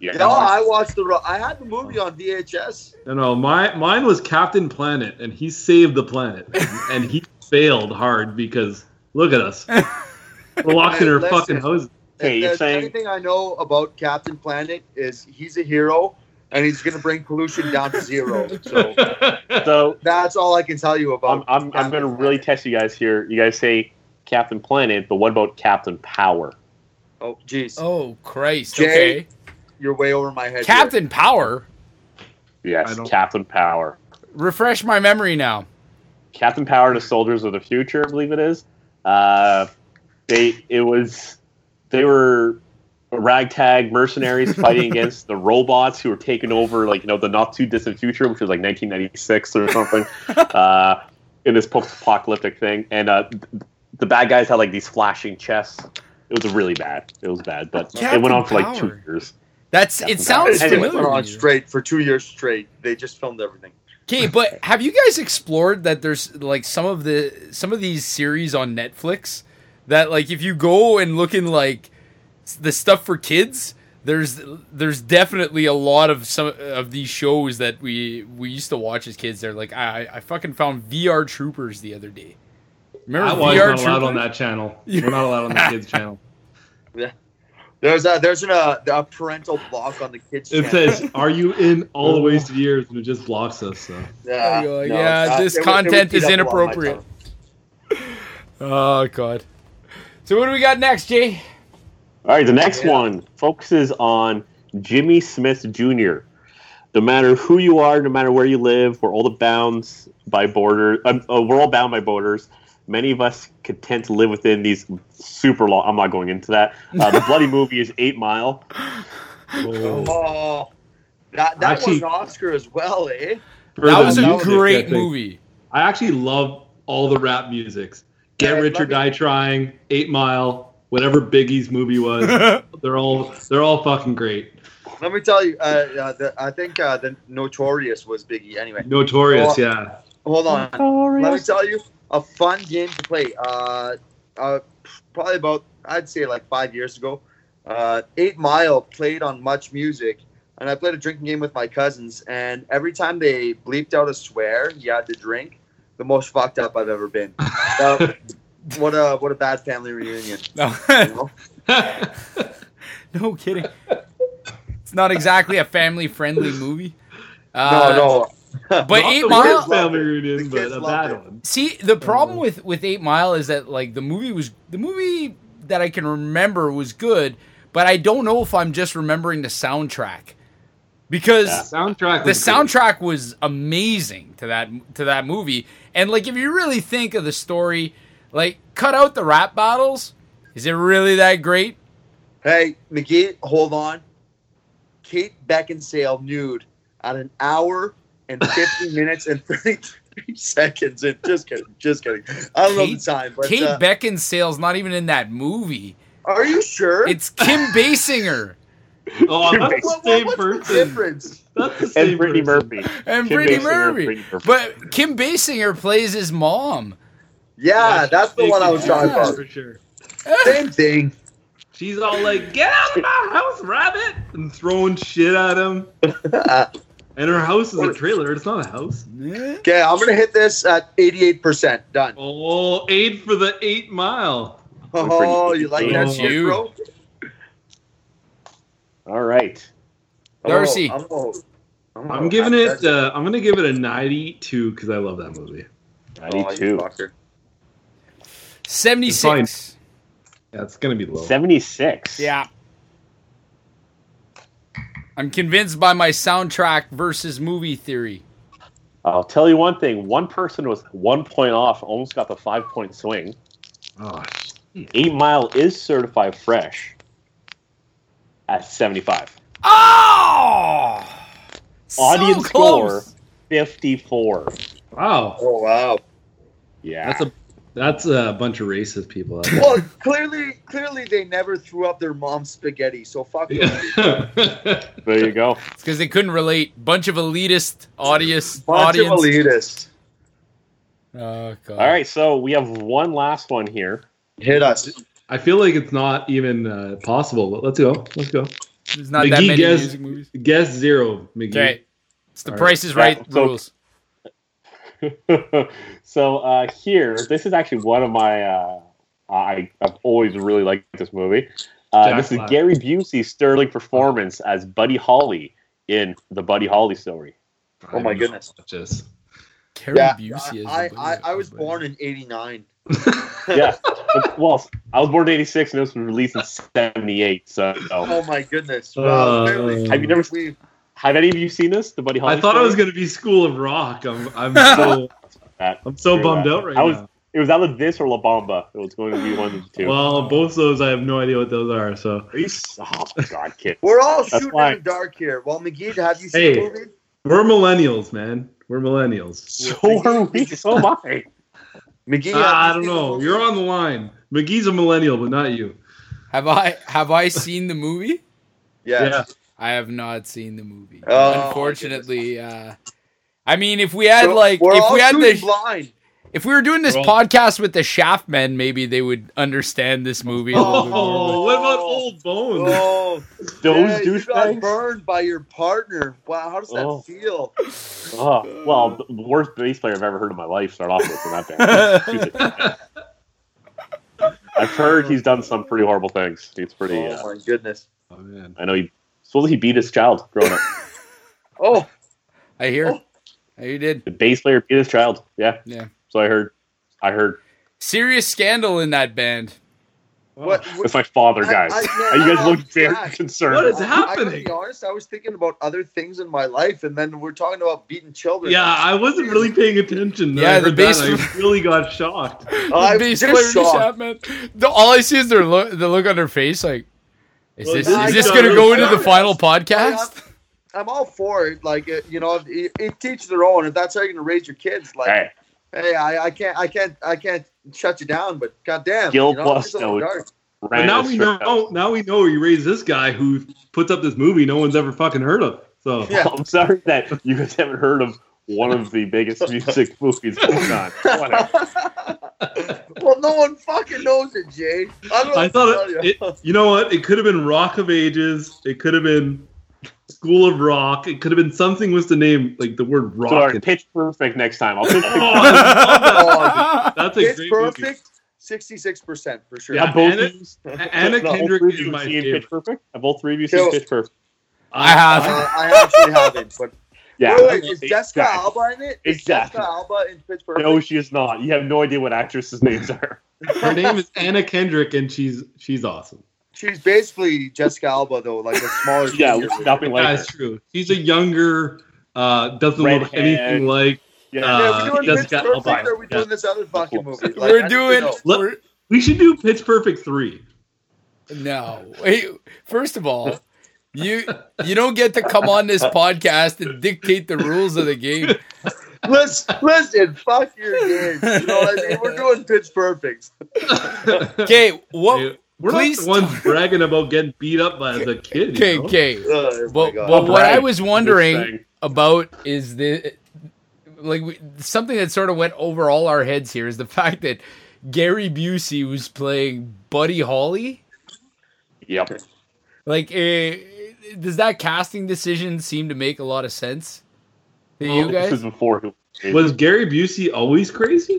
D: Yeah.
B: No, I watched the. I had the movie on VHS.
C: No, no, my mine was Captain Planet, and he saved the planet, and, and he failed hard because look at us. We're locking her
B: Listen.
C: fucking hose.
D: Hey,
B: if
D: you're saying-
B: anything I know about Captain Planet is he's a hero and he's going to bring pollution down to zero. So
D: So
B: that's all I can tell you
D: I'm
B: about.
D: I'm, I'm going to really test you guys here. You guys say Captain Planet, but what about Captain Power?
B: Oh, jeez,
A: Oh Christ!
B: Jay,
A: okay,
B: you're way over my head. here.
A: Captain Power.
D: Yes, Captain Power.
A: Refresh my memory now.
D: Captain Power, the Soldiers of the Future, I believe it is. Uh, they it was they were ragtag mercenaries fighting against the robots who were taking over, like you know, the not too distant future, which was like 1996 or something, uh, in this post-apocalyptic thing. And uh, the bad guys had like these flashing chests. It was really bad. It was bad, but it went on for like two years.
A: That's
D: Captain
A: it. Sounds
D: Power.
B: It went
A: familiar.
B: on straight for two years straight. They just filmed everything.
A: Okay, but have you guys explored that there's like some of the some of these series on Netflix that like if you go and look in like the stuff for kids, there's there's definitely a lot of some of these shows that we we used to watch as kids. They're like I I fucking found VR Troopers the other day. Remember
C: I was
A: VR
C: not allowed on that channel. We're not allowed on the kids channel.
B: There's a there's an, uh, a parental block on the kids.
C: It
B: channel.
C: says, "Are you in all the wasted years?" and it just blocks us. So
B: yeah, no,
A: yeah,
B: uh,
A: this
B: it would- it would
A: content
B: eat
A: is
B: up a lot of my
A: inappropriate. Oh god. So what do we got next, Jay?
D: All right, the next
B: Yeah.
D: one focuses on Jimmy Smith Jr. No matter who you are, no matter where you live, we're all bound by borders. Um, uh, we're all bound by borders. Many of us content to live within these super long. I'm not going into that. Uh, the bloody movie is Eight Mile.
B: Oh, that that
C: Actually-
B: was an Oscar as well, eh?
A: That was a
C: music, I
A: great
C: think-
A: movie.
C: I actually love all the rap musics. Get
B: Yeah,
C: Rich or
B: let me-
C: Die Trying, Eight Mile, whatever Biggie's movie was. they're all they're all fucking great.
B: Let me tell you, uh, uh, the, I think uh, the Notorious was Biggie. Anyway,
C: Notorious,
B: Oh.
C: yeah.
B: hold on. Let me tell you, a fun game to play. Uh, uh, probably about I'd say like five years ago. Uh, Eight Mile played on Much Music, and I played a drinking game with my cousins. And every time they bleeped out a swear, you had to drink. The most fucked up I've ever been. Uh, what a what a bad family reunion.
A: No. No kidding. It's not exactly a family friendly movie. Uh,
B: no, no.
A: But
C: Not
A: Eight
C: the
A: Mile.
C: worst family
B: The
C: reunion, but a bad
B: it.
C: one.
A: See, the problem with with Eight Mile is that like the movie was the movie that I can remember was good, but I don't know if I'm just remembering the soundtrack because
D: Yeah.
C: Soundtrack.
A: the
C: was great.
A: soundtrack was amazing to that to that movie. And like if you really think of the story, like cut out the rap battles, is it really that great?
B: Hey, McGee, hold on. Kate Beckinsale nude at an hour and 50 minutes and 33 seconds. And just kidding, just kidding. I don't know the time, but
A: Kate
B: uh,
A: Beckinsale's not even in that movie.
B: are you sure?
A: It's Kim Basinger
C: Oh, that's the
B: What-
C: same
B: the
C: person.
B: difference?
C: That's the same
D: And Brittany
C: person.
D: Murphy.
A: and
D: Kim
A: Brittany Murphy.
D: Brittany Murphy.
A: But Kim Basinger plays his mom.
B: Yeah, that's the one I was talking
A: Yeah.
B: about.
C: for sure.
B: Same thing.
C: She's all like, "Get out of my house, rabbit!" and throwing shit at him. And her house is a trailer. It's not a house.
B: Okay, I'm gonna hit this at 88%. Done.
C: Oh, aid for the eight mile.
B: Oh, you like that
C: Oh.
B: shit,
A: You.
B: bro?
D: All right.
A: Darcy.
B: I'm, gonna- I'm, gonna-
C: I'm giving it. Uh, I'm gonna give it a 92 because I love that movie.
B: Oh,
D: 92.
B: fucker.
A: 76.
C: Yeah, it's gonna be low.
D: 76.
A: Yeah. I'm convinced by my soundtrack versus movie theory.
D: I'll tell you one thing. One person was one point off, almost got the five point swing.
C: Oh,
D: Eight Mile is certified fresh at 75.
A: Oh!
D: Audience
A: close.
D: score 54.
C: wow.
B: Oh, wow.
D: Yeah.
C: That's a that's a bunch of racist people. Out
B: Well, clearly, clearly they never threw up their mom's spaghetti. So fuck them.
C: there.
D: there you go.
A: It's because they couldn't relate. Bunch of elitist audience.
B: Bunch
A: audience.
B: of elitists.
A: Oh, God.
D: All right, so we have one last one here.
B: Hit us.
C: I feel like it's not even uh, possible, but let's go. Let's go.
A: There's not that many
C: guess-
A: music movies.
C: Guess zero, McGee.
A: Okay. It's the
C: All
A: Price is
D: Yeah,
A: Right
D: so-
A: rules.
D: so uh, here, this is actually one of my uh, I, I've always really liked this movie. Uh, this is
C: Black.
D: Gary Busey's sterling performance as Buddy Holly in the Buddy Holly story.
B: Oh my goodness.
C: Just
A: Gary
B: Yeah,
A: Busey is
B: I, I, I was born in '89.
D: Yeah. Well, I was born in '86 and this was released in '78. So,
B: Oh my goodness!
C: Uh,
B: Wow, apparently
D: have you never?
B: we
D: Have any of you seen this? The Buddy Holly.
C: I thought it was gonna be School of Rock. I'm I'm so
D: That-
C: I'm so
D: Screw
C: bummed
D: that.
C: out right
D: I was-
C: now.
D: It was either this or La Bamba. It was going to be one of the two.
C: Well, both of those I have no idea what those are. So
D: Are you oh god, kid.
B: we're all
D: That's
B: shooting
D: fine.
B: in the dark here. Well, McGee, have you seen
C: Hey.
B: the movie?
C: we're millennials, man. We're millennials.
D: So are we. So am I.
B: McGee, have
C: Ah, I don't know. You're on the line. McGee's a millennial, but not you.
A: Have I have I seen the movie?
B: Yes.
A: I have not seen the movie.
B: Oh,
A: Unfortunately, uh, I mean, if we had
B: So
A: like,
B: we're
A: if we had
B: shooting
A: the,
B: blind.
A: if we were doing this
C: We're all-
A: podcast with the Shaft Men, maybe they would understand this movie a little bit more.
C: Oh, what about old bones?
B: Oh,
D: Those
B: yeah, you got burned by your partner. Wow, how does that
D: Oh.
B: feel?
D: Oh, well, the the worst bass player I've ever heard in my life. Start off with in that band. I've heard he's done some pretty horrible things. He's pretty.
B: Oh
D: Uh,
B: my goodness.
C: Oh man.
D: I know he. Supposedly he beat his child growing up.
B: Oh,
A: I hear.
B: Oh.
A: I you did.
D: The bass player beat his child. Yeah.
A: Yeah.
D: So I heard. I heard.
A: Serious scandal in that band.
B: what?
D: It's my father, guys.
B: I-
D: Are you guys
B: I'm
D: looking very
B: Jack.
D: concerned?
C: What is
B: I- I gotta
C: happening?
B: be honest. I was thinking about other things in my life, and then we're talking about beating children.
C: Yeah, I wasn't really paying attention.
A: Yeah, the bass-
C: I really got shocked.
B: I'm
A: The bass player of
B: shocked.
A: Shaft Men. The, all I see is their look, the look on their face, like, is
C: Well,
A: this is this going to go into the
B: shocked.
A: final
B: I-
A: podcast?
B: I'm all for it. Like, uh, you know, it, it teach their own. If that's how you're gonna raise your kids, like,
D: Hey,
B: hey, I, I can't, I can't, I can't shut you down. But goddamn,
D: Gil
B: you know,
D: plus
B: it's a little
D: no-
B: dark.
C: But
D: ran
C: now we know.
D: up.
C: Now we know you raised this guy who puts up this movie no one's ever fucking heard of. So
B: Yeah.
D: I'm sorry that you guys haven't heard of one of the biggest music movies of all time. Whatever.
B: well, no one fucking knows it, Jay. I don't know
C: I thought it,
B: you.
C: it. You know what? It could have been Rock of Ages. It could have been School of Rock. It could have been something with the name like the word rock.
D: So,
C: in-
D: pitch perfect next time. I'll pitch
C: Oh,
D: perfect.
C: I love that. That's a
B: It's
C: great movie.
B: perfect. Sixty-six percent for sure.
C: Yeah,
D: both
C: Anna-
D: of
C: Anna Kendrick is my favorite.
D: Pitch Perfect? Have all three of you seen Pitch Perfect?
A: I have.
B: Uh, I actually haven't. But
D: Yeah.
B: wait, wait, is Jessica
D: Exactly.
B: Alba in it? Is
D: Exactly.
B: Jessica Alba in Pitch Perfect?
D: No, she is not. You have no idea what actresses' names are.
C: Her name is Anna Kendrick, and she's she's awesome.
B: She's basically Jessica Alba though, like a smaller.
D: Yeah, nothing like
C: That's
D: her.
C: true. She's a younger, uh, doesn't
D: Red
C: look anything like.
D: Yeah.
B: Yeah,
C: Uh,
B: we doing
C: Jessica
B: Pitch Perfect, or are we doing this other fucking movie? Like,
A: we're doing.
C: Let-
A: we're-
C: We should do Pitch Perfect three.
A: no. Wait, first of all, you you don't get to come on this podcast and dictate the rules of the game.
B: Listen, listen, fuck your game. You know what I mean? We're doing Pitch Perfect.
A: Okay, what?
C: Dude, We're
A: Please
C: not the ones bragging about getting beat up by as a kid.
A: Okay,
C: you know?
A: okay.
B: Oh,
A: But, but what I was wondering about is the like we, something that sort of went over all our heads here is the fact that Gary Busey was playing Buddy Holly.
D: Yep.
A: Like, eh, does that casting decision seem to make a lot of sense to
C: Well,
A: you
D: This is before he
C: Was Gary Busey always crazy?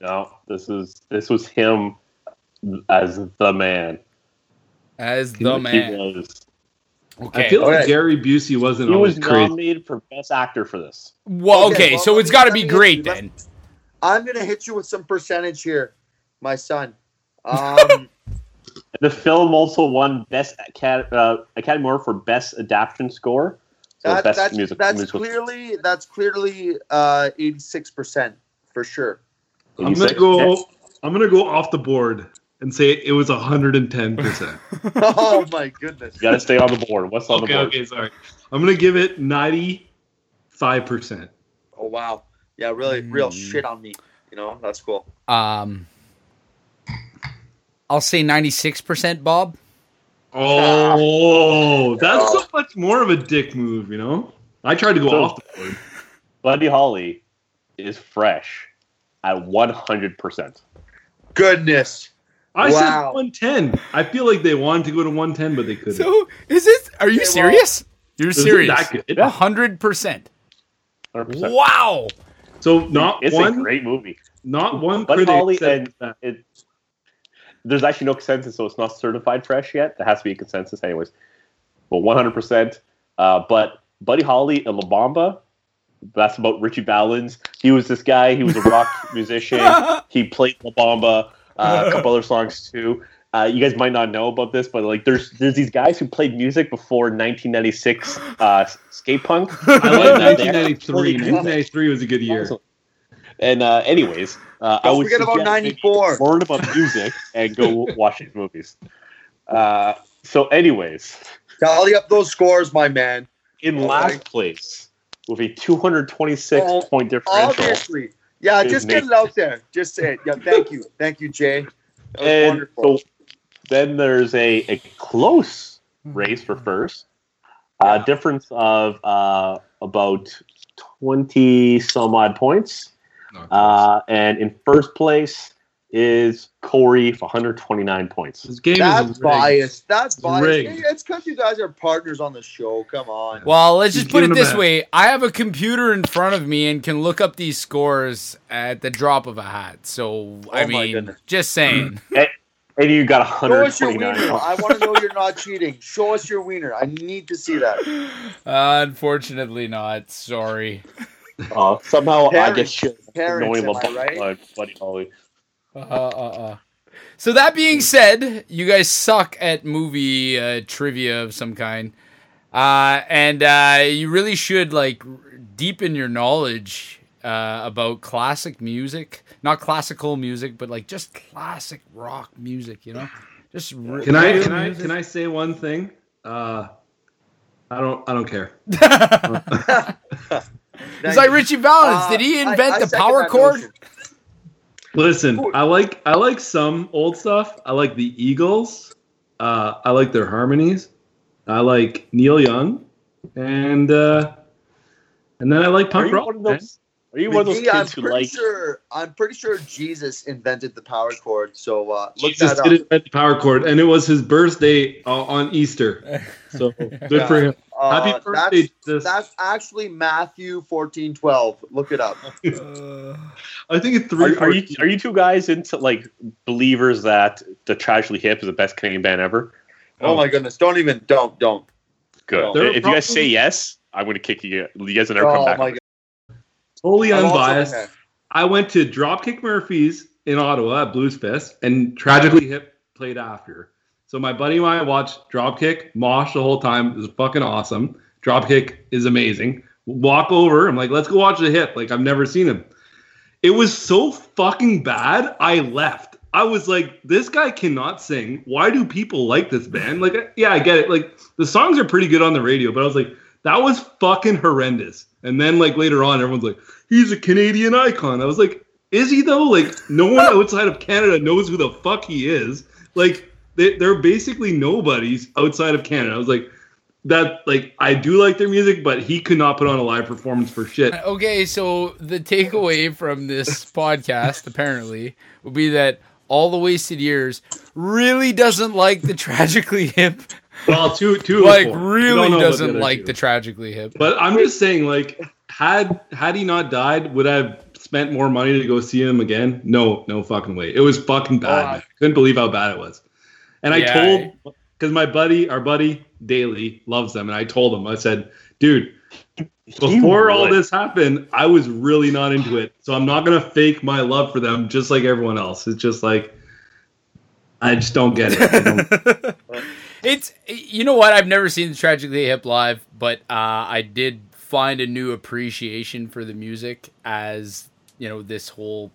D: No, this is this was him as the man.
A: As the
C: was-
A: man.
D: He was
A: Okay.
C: I feel like
B: Okay.
C: Gary Busey wasn't
D: he
C: always
D: was
C: crazy.
D: nominated for best actor for this.
A: well,
B: Okay,
A: okay,
B: well,
A: so it's got to be great
B: let-
A: then.
B: I'm gonna hit you with some percentage here, my son. Um,
D: The film also won best Acad- uh, Academy Award for best adaptation score. So
B: that,
D: best
B: that's
D: music.
B: that's
D: musical.
B: clearly that's clearly uh, 86 percent for sure.
C: I'm gonna
D: 86.
C: go. I'm gonna go off the board and say it was 110 percent.
B: oh my goodness.
D: You got to stay on the board. What's on
C: okay,
D: the board?
C: okay, sorry. I'm gonna give it 95 percent.
B: Oh wow. Yeah, really, real
A: Mm.
B: shit on me. You know, that's cool.
A: Um, I'll say ninety-six percent, Bob.
C: Oh, that's so much more of a dick move, you know. I tried to go
D: So-
C: off the board.
D: Buddy Holly is fresh at 100%.
B: Goodness.
C: I
B: Wow.
C: said 110. I feel like they wanted to go to 110, but they couldn't.
A: So is it? Are you serious? You're
C: Is
A: serious?
C: that good?
A: A hundred percent.
D: 100%.
A: Wow.
C: So not
D: It's a
C: one,
D: great movie.
C: not one
D: Buddy
C: critic
D: Holly
C: said
D: and
C: that.
D: it, there's actually no consensus, so it's not certified fresh yet. There has to be a consensus, anyways. Well, 100%. Uh, but Buddy Holly and La Bamba, that's about Ritchie Valens. He was this guy. He was a rock musician. He played La Bamba, uh, a couple other songs too. Uh, you guys might not know about this, but like, there's there's these guys who played music before 1996 uh, skate punk.
C: I like
D: And, uh,
C: 1993. 1993 was a good year.
D: And uh, anyways, uh, I
B: Don't
D: would
B: forget about 94.
D: Learn about music and go watch these movies. Uh, so, anyways,
B: Tally up those scores, my man.
D: in last place with a 226
B: Oh,
D: point differential,
B: Obviously. Yeah, just get it out there. Just say it. Yeah, thank you. Thank you, Jay.
D: And
B: wonderful.
D: so then there's a, a close race for first. Uh, difference of uh, about 20 some odd points. Uh, and in first place is Corey for 129 points.
C: This game
B: That's
C: is rigged.
B: biased. That's biased.
C: rigged.
B: Hey, It's because you guys are partners on the show. Come on.
A: Well, let's
C: He's
A: just put it this
C: them
A: way: I have a computer in front of me and can look up these scores at the drop of a hat. So, I
B: Oh my
A: mean,
B: goodness.
A: just saying.
D: And you got 129.
B: Show us your wiener. I want to know you're not cheating. Show us your wiener. I need to see that.
A: Uh, unfortunately, not. Sorry.
D: Uh, somehow I
B: Parents.
D: get shit for knowing
B: am right?
D: by Buddy Holly.
A: Uh, uh, uh. So that being said, you guys suck at movie uh, trivia of some kind, uh, and uh, you really should like deepen your knowledge uh, about classic music, not classical music, but like just classic rock music. You know, just r-
C: Can I
A: real
C: can I can I say one thing? Uh, I don't I don't care.
A: It's like Ritchie Valens.
B: Uh,
A: Did he invent
B: I
A: the power
B: that
A: chord?
C: Listen, I like I like some old stuff. I like the Eagles. Uh, I like their harmonies. I like Neil Young, and uh, and then I like
D: Are
C: punk
D: you
C: rock.
D: one of those? Are you one of those
B: McGee, I'm
D: kids who
B: pretty
D: like?
B: sure. I'm pretty sure Jesus invented the power chord. So uh, look
C: Jesus
B: that up.
C: did invent the power chord, and it was his birthday uh, on Easter. So good for him.
B: Uh,
C: Happy birthday,
B: That's,
C: Jesus.
B: that's actually Matthew 14, 12. Look it up.
C: I think it's three.
D: Are, are you are you two guys into like believers that the Tragically Hip is the best Canadian band ever?
B: Oh, my goodness! Don't even. Don't. Don't.
D: Good.
C: They're
D: if you guys say yes, I'm going to kick you. You guys will never come
B: Oh
D: back.
B: my god.
C: totally unbiased? I went to Dropkick Murphys in Ottawa at Blues Fest, and Tragically Hip played after. So my buddy and I watched Dropkick, mosh the whole time. It was fucking awesome. Dropkick is amazing. Walk over, I'm like, let's go watch the hip. Like I've never seen him. It was so fucking bad. I left. I was like, this guy cannot sing. Why do people like this band? Like, yeah, I get it. Like the songs are pretty good on the radio, but I was like, that was fucking horrendous. And then like later on, everyone's like, he's a Canadian icon. I was like, is he though? Like no one outside of Canada knows who the fuck he is. Like they, they're basically nobodies outside of Canada. I was like, that like I do like their music, but he could not put on a live performance for shit.
A: Uh, okay, so the takeaway from this podcast apparently would be that all the wasted years really doesn't like the tragically hip.
C: Well, two two
A: Like. Really doesn't like
C: two.
A: the tragically hip.
C: But I'm just saying, like, had had he not died, would I have spent more money to go see him again? No, no fucking way. It was fucking bad.
B: Uh,
C: man. Couldn't believe how bad it was. And I
A: Yeah,
C: told because my buddy, our buddy Daly, loves them, and I told him, I said, dude, before all this happened, I was really not into it. So I'm not gonna fake my love for them just like everyone else. It's just like I just don't get it. Don't-
A: It's you know what I've never seen the Tragically Hip live, but uh, I did find a new appreciation for the music as you know this whole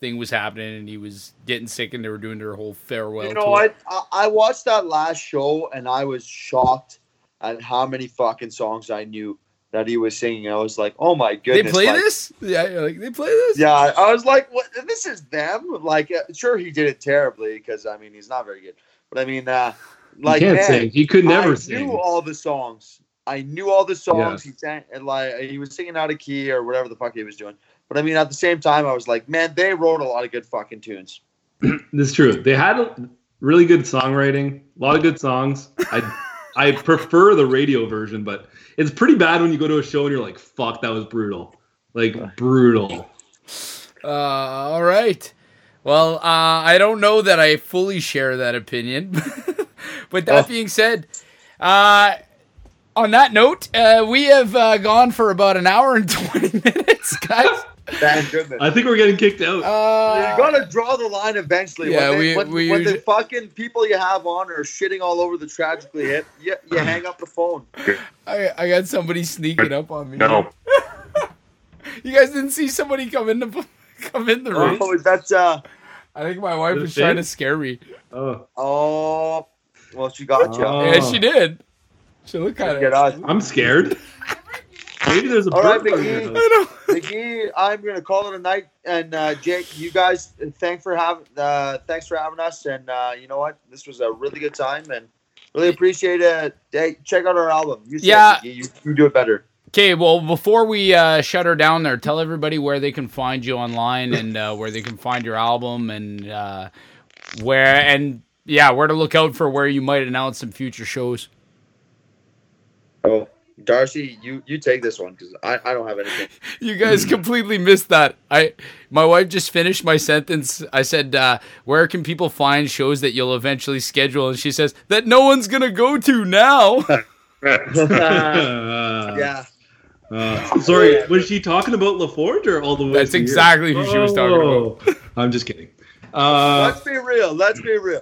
A: thing was happening and he was getting sick and they were doing their whole farewell.
B: You know
A: tour.
B: what? I, I watched that last show and I was shocked at how many fucking songs I knew that he was singing. I was like, oh my goodness, They
A: play
B: like-
A: this? Yeah, like they play this?
B: Yeah, I was like, "What? This is them." Like, uh, sure, he did it terribly because I mean, he's not very good. But I mean, uh, like,
C: he can't
B: man,
C: sing. He could never
B: I
C: sing.
B: knew all the songs. I knew all the songs. He sang and like he was singing out of key or whatever the fuck he was doing. But I mean, at the same time, I was like, man, they wrote a lot of good fucking tunes.
C: This is true. They had a- really good songwriting, a lot of good songs. I I prefer the radio version, but it's pretty bad when you go to a show and you're like, "Fuck, that was brutal." Like brutal.
A: Uh, all right. Well, uh, I don't know that I fully share that opinion. but that
B: Oh.
A: being said, uh, on that note, uh, we have uh, gone for about an hour and 20 minutes, guys.
B: Thank goodness.
C: I think we're getting kicked out.
A: Uh,
B: you gotta draw the line eventually.
A: Yeah,
B: when, they,
A: we-
B: when,
A: we
B: when the fucking people you have on are shitting all over the tragically hip, you, you hang up the phone.
A: I, I got somebody sneaking up on me.
D: No.
A: You guys didn't see somebody come in the come in the room?
B: Oh, that's uh
A: I think my wife
C: The
A: was trying to scare me.
C: Oh,
B: oh well she got you.
C: Oh.
A: Yeah, she did. She looked kind
B: Get
A: of.
B: us.
C: I'm scared. Maybe there's a
B: All right,
C: bird on your
B: McGee.
A: I
B: McGee, I'm gonna call it a night. And uh, Jake, you guys, thank for having, uh, thanks for having us. And uh, you know what, this was a really good time, and really appreciate it. Hey, check out our album. You said,
A: Yeah.
B: McGee, you, you do it better.
A: Okay, well, before we uh, shut her down there, tell everybody where they can find you online and uh, where they can find your album and uh, where and yeah, where to look out for where you might announce some future shows.
B: Oh, Darcy, you you take this one because I, I don't have anything.
A: You guys completely missed that. I my wife just finished my sentence. I said, uh, "Where can people find shows that you'll eventually schedule?" And she says that no one's gonna go to now.
C: Uh,
B: yeah.
C: uh, sorry, was she talking about LaForge or all the way?
A: That's
C: to here?
A: exactly who she was talking
C: about. I'm just kidding. Uh,
B: Let's be real. Let's be real.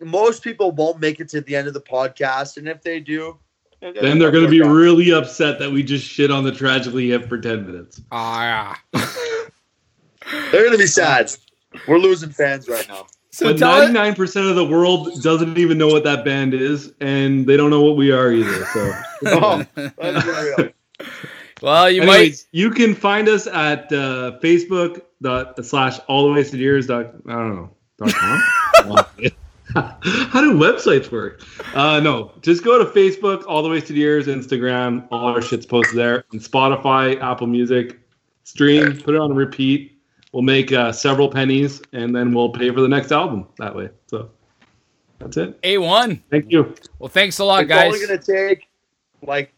B: Most people won't make it to the end of the podcast, and if they do,
C: then they're going to be really upset that we just shit on the tragically hip for 10 minutes.
A: Ah, yeah.
B: They're gonna be sad. We're losing fans right now.
A: So
C: but
A: tell
C: 99% of the world doesn't even know what that band is, and they don't know what we are either. So,
B: Oh, let's be real.
A: Well, you
C: anyways, you can find us at uh, Facebook dot slash all the wasted years dot I don't know dot com. How do websites work? Uh, no, just go to Facebook, all the wasted years, Instagram, all our shit's posted there, and Spotify, Apple Music, stream, put it on repeat. We'll make uh, several pennies, and then we'll pay for the next album that way. So that's it.
A: a one.
C: Thank you.
A: Well, thanks a lot,
B: It's
A: guys.
B: It's only gonna take like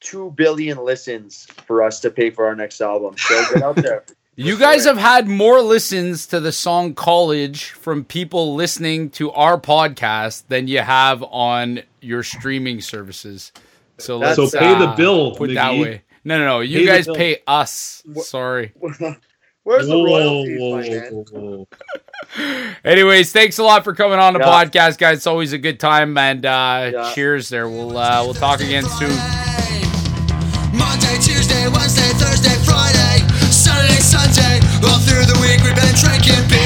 B: two billion listens for us to pay for our next album. So get out there.
A: You guys have had more listens to the song College from people listening to our podcast than you have on your streaming services. So let's
C: so pay
A: uh, the
C: bill.
A: Put Mickey.
C: that
A: way. No, no, no. You
C: pay
A: guys pay us. Sorry.
B: Where's
C: whoa, the
B: royalty? whoa,
C: whoa, whoa.
A: Anyways, thanks a lot for coming on the
B: yeah.
A: podcast, guys. It's always a good time, and uh,
B: yeah.
A: cheers. There, we'll uh, we'll talk again soon.
B: Monday, Tuesday, Wednesday, Thursday, Friday through the week. We've been drinking